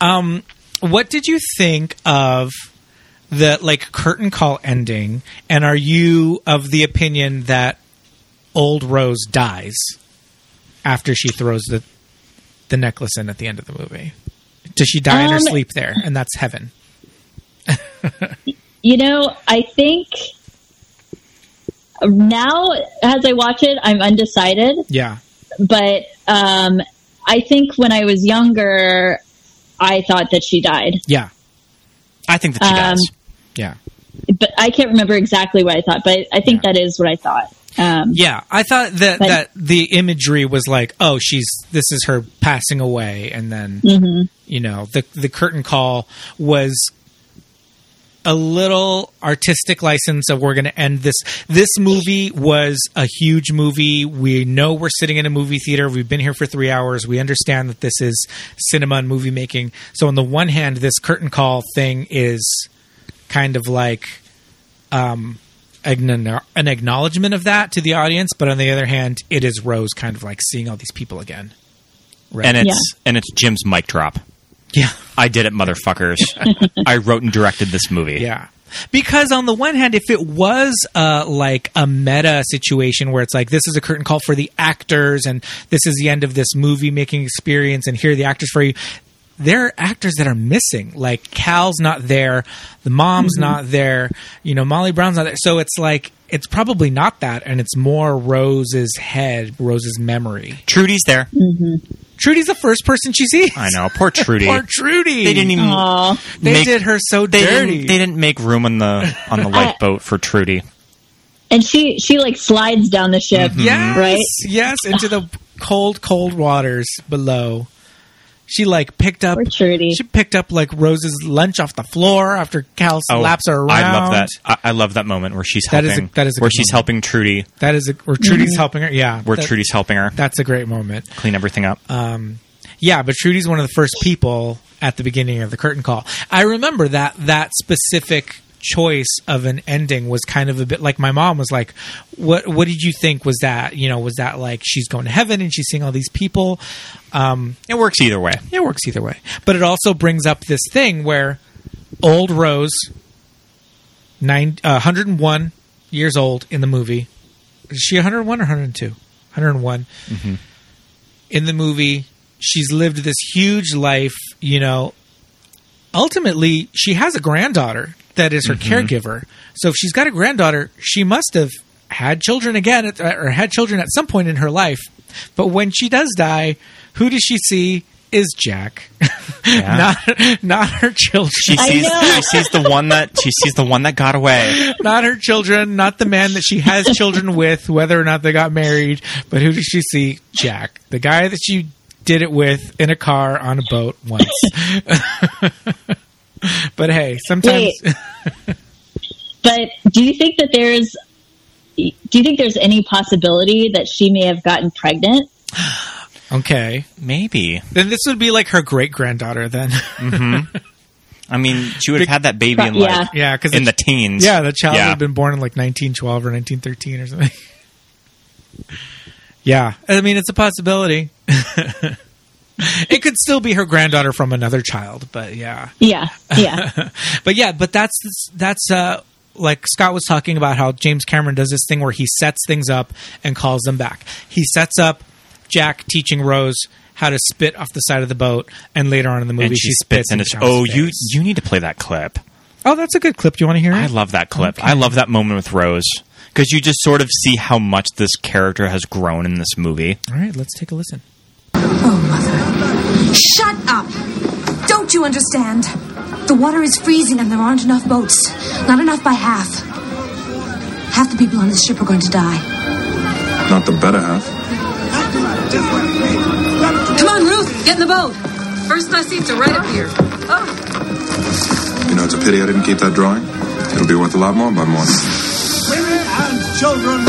um what did you think of the like curtain call ending and are you of the opinion that old rose dies after she throws the the necklace in at the end of the movie. Does she die in her Um, sleep there? And that's heaven. You know, I think now as I watch it, I'm undecided. yeah. But um, I think when I was younger, I thought that she died. yeah. I think that she Um, does yeah. But I can't remember exactly what I thought, but I think that is what I thought. Um, yeah i thought that But- that the imagery was like oh she's this is her passing away and then mhm. you know the the curtain call was a little artistic license of we're going to end this. This movie was a huge movie. We know we're sitting in a movie theater. We've been here for 3 hours. We understand that this is cinema and movie making. So on the one hand this curtain call thing is kind of like um an an acknowledgement of that to the audience but on the other hand it is rose kind of like seeing all these people again Right. and it's and it's Jim's mic drop. Yeah. I did it, motherfuckers. I wrote and directed this movie. Yeah. Because on the one hand, if it was uh, like a meta situation where it's like this is a curtain call for the actors and this is the end of this movie making experience and here are the actors for you, there are actors that are missing. Like Cal's not there, the mom's Mhm. not there, you know, Molly Brown's not there. So it's like it's probably not that, and it's more Rose's head, Rose's memory. Trudy's there. Trudy's the first person she sees. I know. Poor Trudy. Poor Trudy. They didn't even. They make- did her so They dirty. didn't, they didn't make room on the on the lifeboat for Trudy. And she she like slides down the ship, Yes, right? yes, into the cold, cold waters below. She like picked up. She picked up like Rose's lunch off the floor after Cal slaps her around. Oh, I love that. I, I love that moment where she's That is a- helping. that is a where good she's helping Trudy. That is a, where Trudy's Mhm. helping her. Yeah, Where that- Trudy's helping her That's a great moment. clean everything up. Um, yeah, but Trudy's one of the first people at the beginning of the curtain call. I remember that that specific choice of an ending was kind of a bit like my mom was like, "What what did you think was that? You know, was that like she's going to heaven and she's seeing all these people?" Um, it works either way. It works either way, but it also brings up this thing where old Rose, nine, uh, 101 years old in the movie. Is she 101 or 102? 101 Mhm. in the movie she's lived this huge life you know ultimately she has a granddaughter that is her Mhm. caregiver so if she's got a granddaughter she must have had children again at, or had children at some point in her life but when she does die who does she see is jack Yeah. not not her children She sees she sees the one that she sees the one that got away. not her children, not the man that she has children with, whether or not they got married. But who does she see? Jack, the guy that she did it with in a car on a boat once. but hey, sometimes But do you think that there's do you think there's any possibility that she may have gotten pregnant? okay, maybe then this would be like her great granddaughter. Then, hmm I mean, she would have had that baby in Yeah. like Yeah, 'cause in the- the teens. yeah, the child Yeah. had been born in like 1912 or 1913 or something. yeah, I mean it's a possibility. it could still be her granddaughter from another child, but yeah. Yeah, yeah. but yeah, but that's that's uh like Scott was talking about how James Cameron does this thing where he sets things up and calls them back. He sets up Jack teaching Rose how to spit off the side of the boat, and later on in the movie and she, spits and it's John's oh face. you you need to play that clip. oh that's a good clip. Do you want to hear it? I love that clip. I love that moment with Rose because you just sort of see how much this character has grown in this movie. All right, let's take a listen. Shut up! Don't you understand? The water is freezing and there aren't enough boats. Not enough by half. Half the people on this ship are going to die. Not the better half. Come on, Ruth, get in the boat. First class seats are right up here. Oh, You know, it's a pity I didn't keep that drawing. It'll be worth a lot more by morning. Women and children.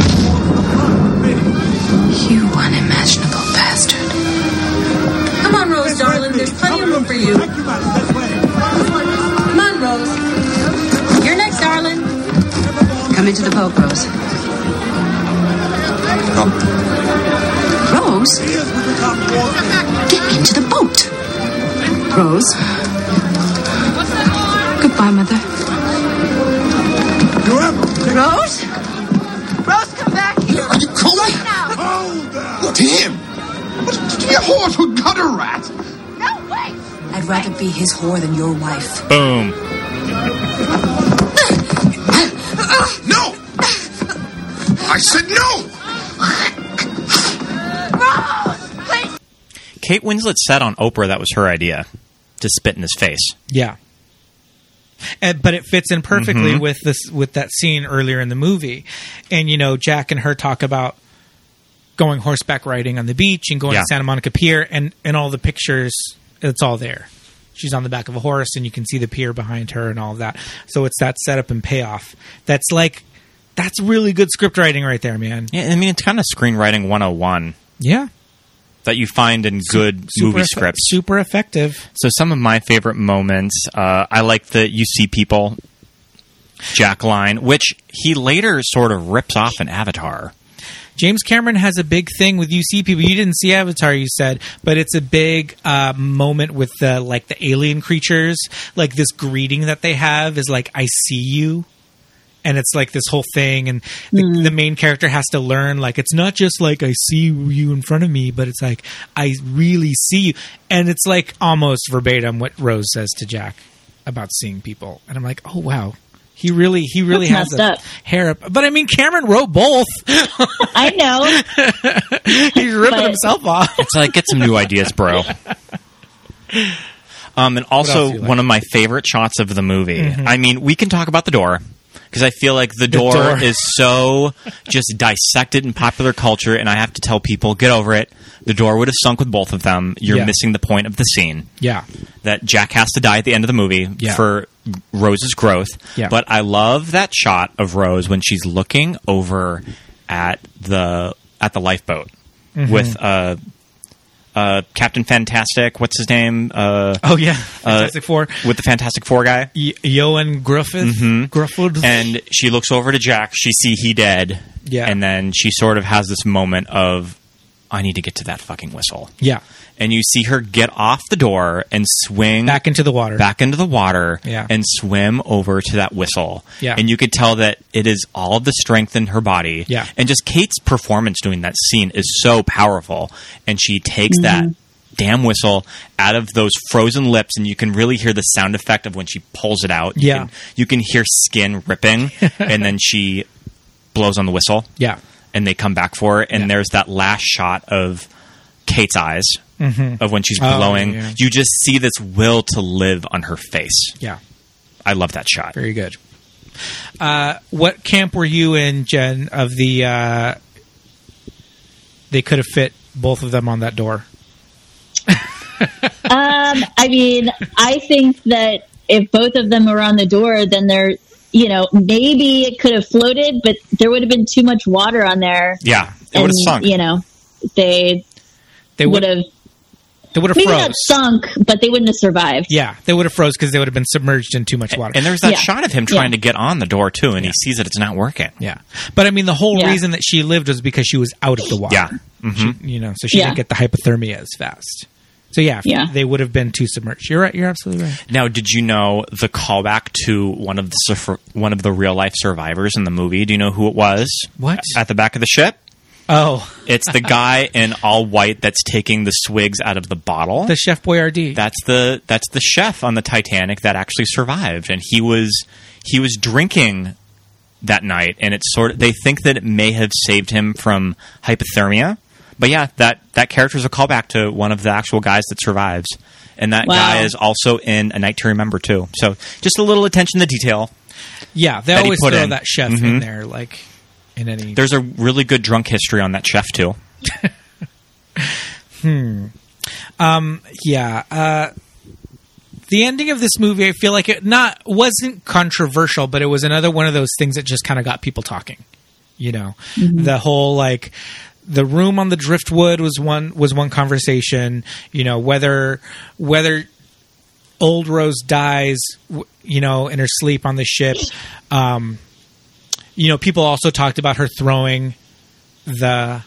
You unimaginable bastard. Come on, Rose, darling. There's plenty of room for you. Come on, Rose. You're next, darling. Come into the boat, Rose. Oh. Rose? Get into the boat. Rose? Goodbye, Mother. Rose? Rose, come back here. Cola? Look, at him! You horse with gutter rat! I'd rather be his whore than your wife. Boom. No! I said no! Kate Winslet said on Oprah that was her idea to spit in his face. Yeah. And, but it fits in perfectly Mhm. with this with that scene earlier in the movie, and you know Jack and her talk about going horseback riding on the beach and going Yeah. to Santa Monica Pier, and and all the pictures, it's all there. She's on the back of a horse, and you can see the pier behind her and all of that. So it's that setup and payoff. That's like that's really good script writing right there, man. Yeah, I mean it's kind of screenwriting 101 Yeah, that you find in good super movie scripts. super effective. So some of my favorite moments, uh, I like the "You See People" Jack line, which he later sort of rips off in Avatar. James Cameron has a big thing with UC people. You didn't see Avatar, you said, but it's a big uh, moment with the like the alien creatures. Like this greeting that they have is like "I see you," and it's like this whole thing. And the, the main character has to learn like it's not just like "I see you in front of me," but it's like "I really see you," and it's like almost verbatim what Rose says to Jack about seeing people. And I'm like, oh wow, He really, he really That's has messed a up. hair up. But I mean, Cameron wrote both. I know. He's ripping But- himself off. It's like get some new ideas, bro. Um, and also like? one of my favorite shots of the movie. Mhm. I mean, we can talk about the door because I feel like the door, door. is so just dissected in popular culture, and I have to tell people get over it. The door would have sunk with both of them. You're Yeah. missing the point of the scene. Yeah. that Jack has to die at the end of the movie Yeah. for Rose's growth. Yeah. But I love that shot of Rose when she's looking over at the at the lifeboat Mhm. with uh, uh, Captain Fantastic. What's his name? Uh, Oh yeah, uh, Fantastic Four with the Fantastic Four guy. Y- Ioan Gruffudd. Mhm. Gruffudd. And she looks over to Jack. She see he dead. Yeah. And then she sort of has this moment of, I need to get to that fucking whistle. Yeah. And you see her get off the door and swing Back into the water. back into the water Yeah. and swim over to that whistle. Yeah. And you could tell that it is all the strength in her body. Yeah. And just Kate's performance doing that scene is so powerful. And she takes that mm-hmm. damn whistle out of those frozen lips and you can really hear the sound effect of when she pulls it out. You Yeah. Can, you can hear skin ripping and then she blows on the whistle Yeah. And they come back for it and there's that last shot of Kate's eyes Mhm. of when she's Oh, blowing. yeah. You just see this will to live on her face. Yeah. I love that shot. Very good. Uh, what camp were you in, Jen? Of the uh, they could have fit both of them on that door. Um, I mean, I think that if both of them were on the door, then they're, you know, maybe it could have floated, but there would have been too much water on there. Yeah, it would have sunk. You know, they They would would have they would have maybe froze. not sunk, but they wouldn't have survived. Yeah, they would have froze because they would have been submerged in too much water. And there's that Yeah. shot of him Yeah. trying to get on the door too, and he sees that it's not working. Yeah, but I mean, the whole Yeah. reason that she lived was because she was out of the water. Yeah. Mhm. She, you know, so she Yeah. didn't get the hypothermia as fast. So yeah, Yeah. they would have been too submerged. You're right. You're absolutely right. Now, did you know the callback to one of the one of the real life survivors in the movie? Do you know who it was? What? at the back of the ship? Oh, It's the guy in all white that's taking the swigs out of the bottle. the Chef Boyardee. that's the that's the chef on the Titanic that actually survived, and he was he was drinking that night, and it's sort of they think that it may have saved him from hypothermia. But yeah, that that character is a callback to one of the actual guys that survives, and that Wow. guy is also in A Night to Remember too. So just a little attention to detail. yeah, they always put throw in. that chef in Mhm. there, like in any. There's a really good drunk history on that chef too. Um, yeah. Uh, the ending of this movie, I feel like it not wasn't controversial, but it was another one of those things that just kind of got people talking. You know, the whole like the room on the driftwood was one was one conversation. You know whether whether old Rose dies, you know, in her sleep on the ship. Um, you know, people also talked about her throwing the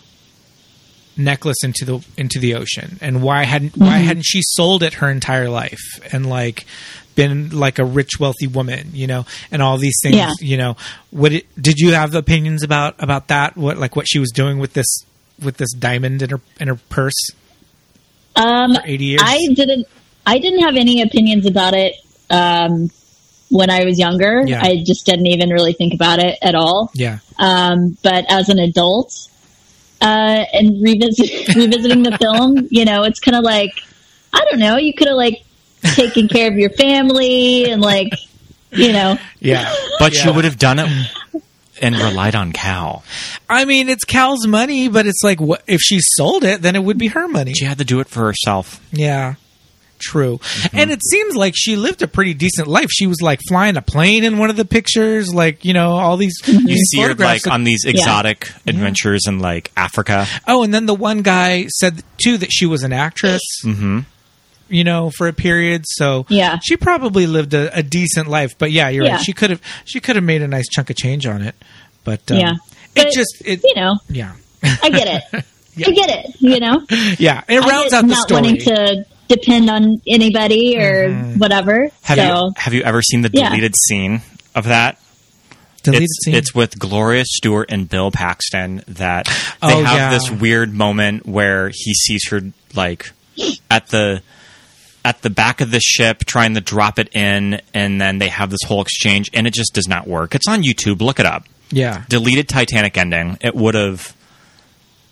necklace into the into the ocean and why hadn't why hadn't she sold it her entire life and like been like a rich wealthy woman you know and all these things Yeah. you know what it, did you have opinions about about that what like what she was doing with this with this diamond in her in her purse Um, For 80 years? I didn't. I didn't have any opinions about it um, when I was younger. Yeah. I just didn't even really think about it at all. yeah Um, but as an adult, uh, and revisit, revisiting the film, you know, it's kind of like I don't know. You could have like taken care of your family and like, you know, yeah But you would have done it and relied on Cal. i mean it's cal's money but it's like what if she sold it then it would be her money She had to do it for herself. Yeah. True. Mm-hmm. And it seems like she lived a pretty decent life. She was like flying a plane in one of the pictures, like, you know, all these You see her like on these Yeah. exotic adventures in like Africa. Oh, and then the one guy said too that she was an actress, hmm you know, for a period. So Yeah. she probably lived a, a decent life. But yeah, you're Yeah. right. She could have she could have made a nice chunk of change on it. But um, yeah. it But, just it you know, yeah I get it. I get it. You know, yeah it I rounds get out the not story. wanting to depend on anybody or whatever. Have so you have you ever seen the Yeah. deleted scene of that? Deleted it's, scene? it's with Gloria Stuart and Bill Paxton that they Oh, have yeah. this weird moment where he sees her like at the at the back of the ship trying to drop it in, and then they have this whole exchange, and it just does not work. It's on YouTube. Look it up. Yeah. Deleted Titanic ending. It would have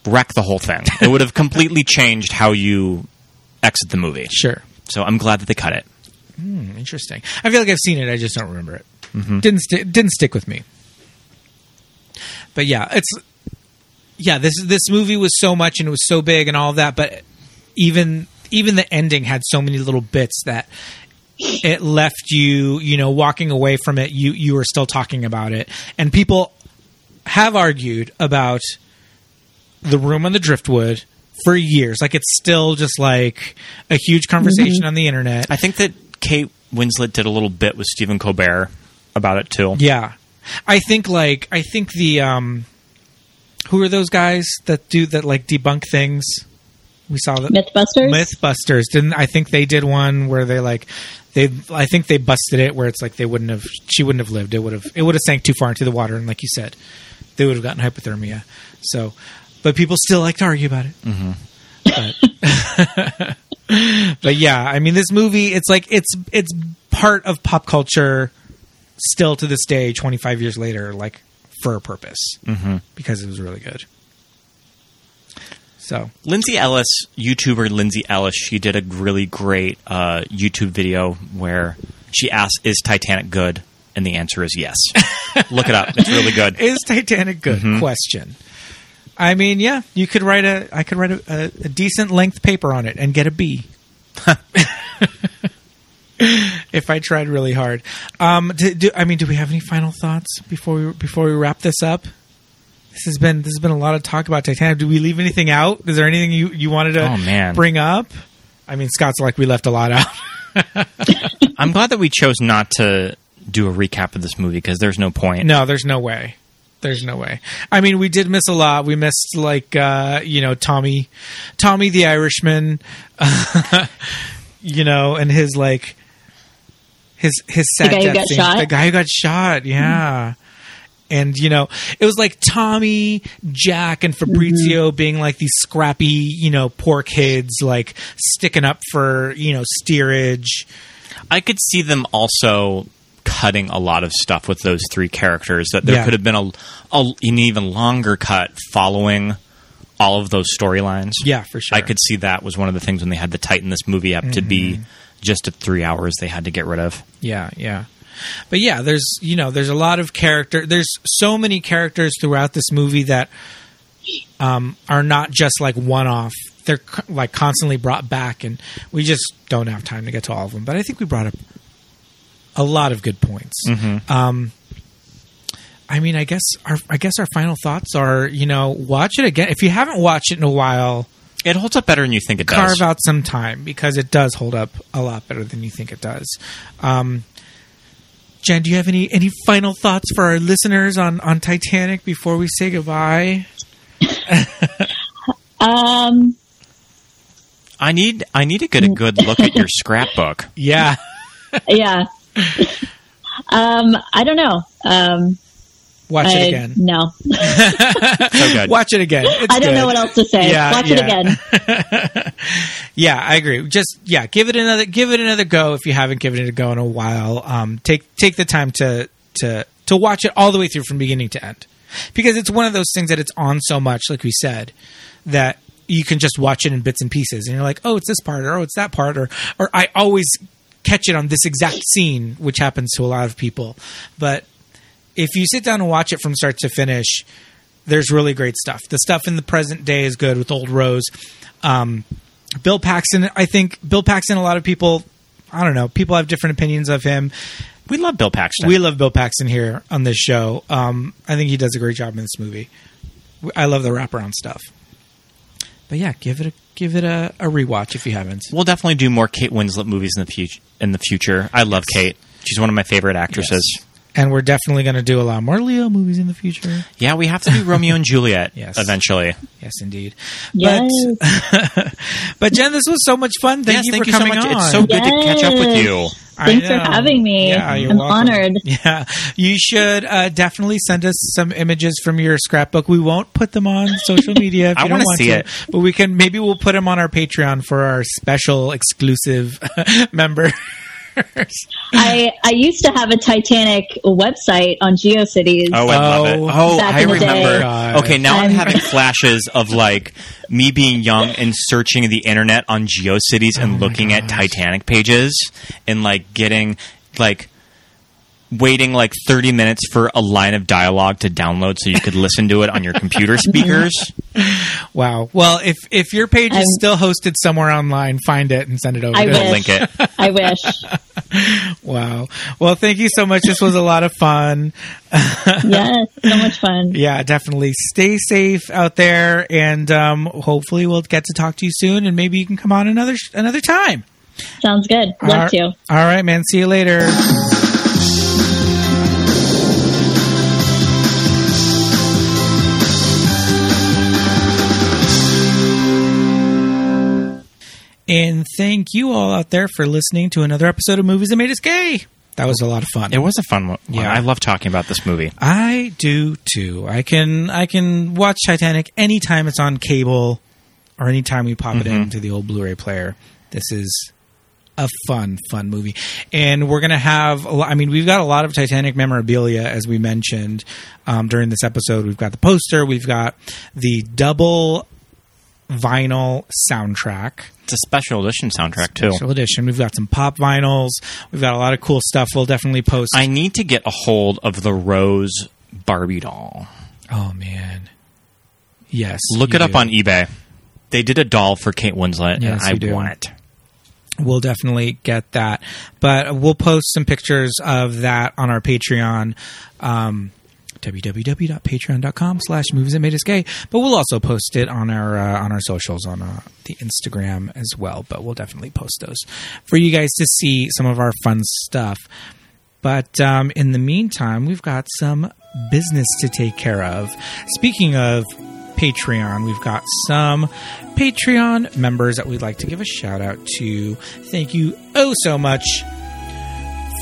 wrecked the whole thing. it would have completely changed how you exit the movie. Sure. So I'm glad that they cut it. Hmm, interesting. I feel like I've seen it. I just don't remember it. Mhm. Didn't sti- didn't stick with me. But yeah, it's yeah. This this movie was so much and it was so big and all of that. But even even the ending had so many little bits that it left you you know walking away from it. You you were still talking about it, and people have argued about the room on the driftwood for years. Like it's still just like a huge conversation Mhm. on the internet. I think that Kate Winslet did a little bit with Stephen Colbert about it too. Yeah. I think like I think the um who are those guys that do that like debunk things? We saw that Mythbusters? Mythbusters. Didn't I think they did one where they like they I think they busted it where it's like they wouldn't have she wouldn't have lived. It would have it would have sank too far into the water and like you said, they would have gotten hypothermia. So but people still like to argue about it. Mm-hmm. But, but yeah, I mean, this movie, it's like it's it's part of pop culture still to this day, 25 years later, like for a purpose Mhm. because it was really good. So Lindsay Ellis, YouTuber Lindsay Ellis, she did a really great uh, YouTube video where she asked, "Is Titanic good?" And the answer is yes. Look it up; it's really good. is Titanic good? Mhm. Question. I mean, yeah, you could write a I could write a, a, a decent length paper on it and get a B. if I tried really hard. Um, do, do, I mean, do we have any final thoughts before we before we wrap this up? This has been this has been a lot of talk about Titanic. Do we leave anything out? Is there anything you, you wanted to Oh, man. bring up? I mean, Scott's like we left a lot out. I'm glad that we chose not to do a recap of this movie because there's no point. No, there's no way. There's no way. I mean, we did miss a lot. We missed like uh, you know Tommy, Tommy the Irishman, you know, and his like his his The sad guy who got scene. shot? The guy who got shot. Yeah. And you know, it was like Tommy, Jack, and Fabrizio being like these scrappy, you know, poor kids, like sticking up for you know steerage. I could see them also cutting a lot of stuff with those three characters. That there Yeah. could have been a, a an even longer cut following all of those storylines. Yeah, for sure. I could see that was one of the things when they had to tighten this movie up to be Mhm. just at three hours. They had to get rid of. Yeah, yeah. But yeah, there's you know there's a lot of character. There's so many characters throughout this movie that um, are not just like one off. They're co- like constantly brought back, and we just don't have time to get to all of them. But I think we brought up a lot of good points. Mhm. Um, I mean, I guess our I guess our final thoughts are you know watch it again if you haven't watched it in a while. It holds up better than you think it does. Carve out some time because it does hold up a lot better than you think it does. Um, Jen, do you have any any final thoughts for our listeners on on Titanic before we say goodbye? Um, I need I need to get a good look at your scrapbook. Yeah. yeah. um, I don't know. Um, Watch I- it again. No. So good. Watch it again. It's I don't good. know what else to say. Yeah, Watch yeah. it again. Yeah, I agree. Just yeah, give it another give it another go if you haven't given it a go in a while. Um, take take the time to to to watch it all the way through from beginning to end, because it's one of those things that it's on so much, like we said, that you can just watch it in bits and pieces, and you're like, oh, it's this part, or oh, it's that part, or or I always catch it on this exact scene, which happens to a lot of people, but if you sit down and watch it from start to finish, there's really great stuff. The stuff in the present day is good with Old Rose. Um, Bill Paxton, I think Bill Paxton. A lot of people, I don't know, people have different opinions of him. We love Bill Paxton. We love Bill Paxton here on this show. Um, I think he does a great job in this movie. I love the wraparound stuff. But yeah, give it a give it a, a rewatch if you haven't. We'll definitely do more Kate Winslet movies in the future. In the future, I love Kate. She's one of my favorite actresses. And we're definitely going to do a lot more Leo movies in the future. Yeah, we have to do Romeo and Juliet Yes. eventually. Yes, indeed. Yes. But, but Jen, this was so much fun. Thank Yes, you thank for you so coming much. on. It's so good to catch up with you. Thanks for having me. Yeah, you're I'm welcome. honored. Yeah, you should uh, definitely send us some images from your scrapbook. We won't put them on social media if I you don't wanna want see to, it. but we can. Maybe we'll put them on our Patreon for our special exclusive member. I I used to have a Titanic website on GeoCities. Oh, I love it. Oh, Back I in the day. remember. God. Okay, now I'm I'm- having flashes of like me being young and searching the internet on GeoCities Oh and looking at Titanic pages and like getting like waiting like 30 minutes for a line of dialogue to download so you could listen to it on your computer speakers. Wow. Well, if if your page is I'm- still hosted somewhere online, find it and send it over. I to wish. link it. I wish. Wow. Well, thank you so much. This was a lot of fun. yes, so much fun. Yeah, definitely. Stay safe out there, and um, hopefully we'll get to talk to you soon, and maybe you can come on another another time. Sounds good. Love All- to. All right, man. See you later. And thank you all out there for listening to another episode of Movies That Made Us Gay. That was a lot of fun. It was a fun one. Yeah. I love talking about this movie. I do too. I can I can watch Titanic anytime it's on cable or anytime we pop it Mhm. into the old Blu-ray player. This is a fun, fun movie, and we're gonna have. A lot, I mean, we've got a lot of Titanic memorabilia, as we mentioned um, during this episode. We've got the poster. We've got the double vinyl soundtrack. It's a special edition soundtrack too. Special edition. We've got some pop vinyls. We've got a lot of cool stuff. We'll definitely post. I need to get a hold of the Rose Barbie doll. oh man, yes. Look it up do. on eBay. They did a doll for Kate Winslet, Yes, and I do. want it. we'll definitely get that. But we'll post some pictures of that on our Patreon. Um, www.patreon.com slash movies that made us gay. But we'll also post it on our uh, on our socials on uh, the instagram as well. But we'll definitely post those for you guys to see some of our fun stuff. But um, in the meantime we've got some business to take care of. Speaking of patreon we've got some patreon members that we'd like to give a shout out to. Thank you oh so much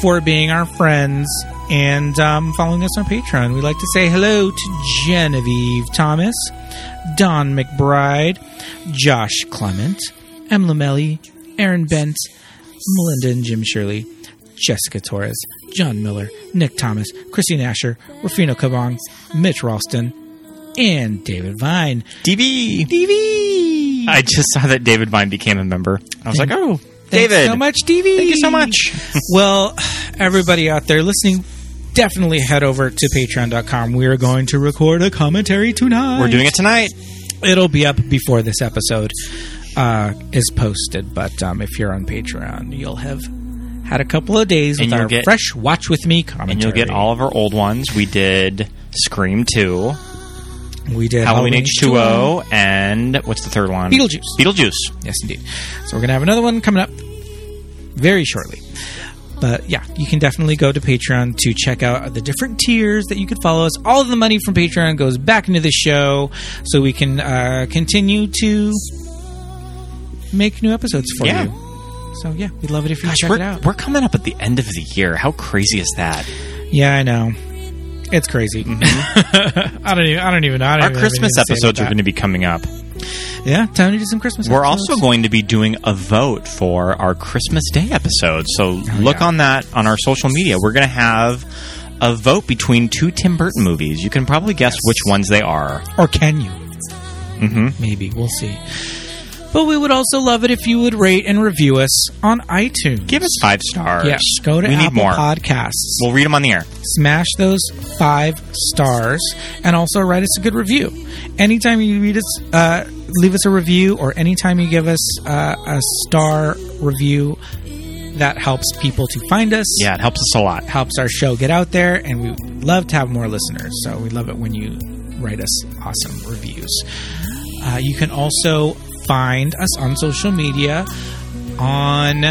for being our friends and um, following us on Patreon. We'd like to say hello to Genevieve Thomas, Don McBride, Josh Clement, Em Lamelli, Aaron Bent, Melinda and Jim Shirley, Jessica Torres, John Miller, Nick Thomas, Christine Asher, Rufino Cabong, Mitch Ralston, and David Vine. DV! DV! I just saw that David Vine became a member. I was Thank- like, oh, David. so much, DV. Thank you so much. well, everybody out there listening, definitely head over to patreon.com. We are going to record a commentary tonight. We're doing it tonight. It'll be up before this episode uh, is posted, but um, if you're on Patreon, you'll have had a couple of days And with our get- fresh Watch With Me commentary. And you'll get all of our old ones. We did Scream 2, We did Halloween H2O, and what's the third one? Beetlejuice. Beetlejuice. Yes, indeed. So we're going to have another one coming up very shortly. But yeah, you can definitely go to Patreon to check out the different tiers that you can follow us. All of the money from Patreon goes back into the show so we can uh, continue to make new episodes for Yeah. you. So yeah, we'd love it if you Gosh, check it out. we're coming up at the end of the year. How crazy is that? Yeah, I know. It's crazy. I don't even. I don't even know. I don't Mm-hmm. Our even Christmas anything to say about episodes are going to be coming up. Yeah, time to do some Christmas. We're episodes. also going to be doing a vote for our Christmas Day episode. So look yeah. on that on our social media. We're going to have a vote between two Tim Burton movies. You can probably guess which ones they are. or can you? hmm Maybe we'll see. But we would also love it if you would rate and review us on iTunes. Give us five stars. Yes, go to we need Apple more. Podcasts. We'll read them on the air. Smash those five stars, and also write us a good review. Anytime you read us, uh, leave us a review, or anytime you give us uh, a star review, that helps people to find us. Yeah, it helps us a lot. helps our show get out there, and we love to have more listeners. So we love it when you write us awesome reviews. Uh, you can also find us on social media on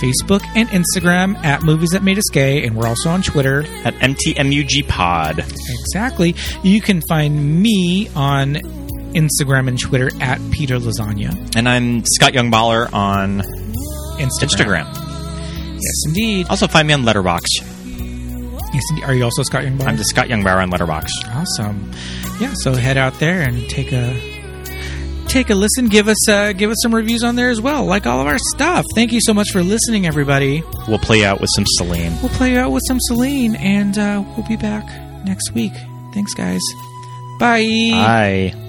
Facebook and Instagram at Movies That Made Us Gay, and we're also on Twitter at MTMUG Pod. Exactly. You can find me on Instagram and Twitter at Peter Lasagna. And I'm Scott Youngballer on Instagram. Instagram. Yes, indeed. Also, find me on Letterboxd. Yes, indeed. Are you also Scott Youngballer? I'm the Scott Youngbauer on Letterboxd. Awesome. Yeah, so head out there and take a take a listen. Give us uh, give us some reviews on there as well, like all of our stuff. Thank you so much for listening, everybody. We'll play out with some Celine. We'll play out with some Celine, and uh, we'll be back next week. Thanks, guys. Bye. Bye.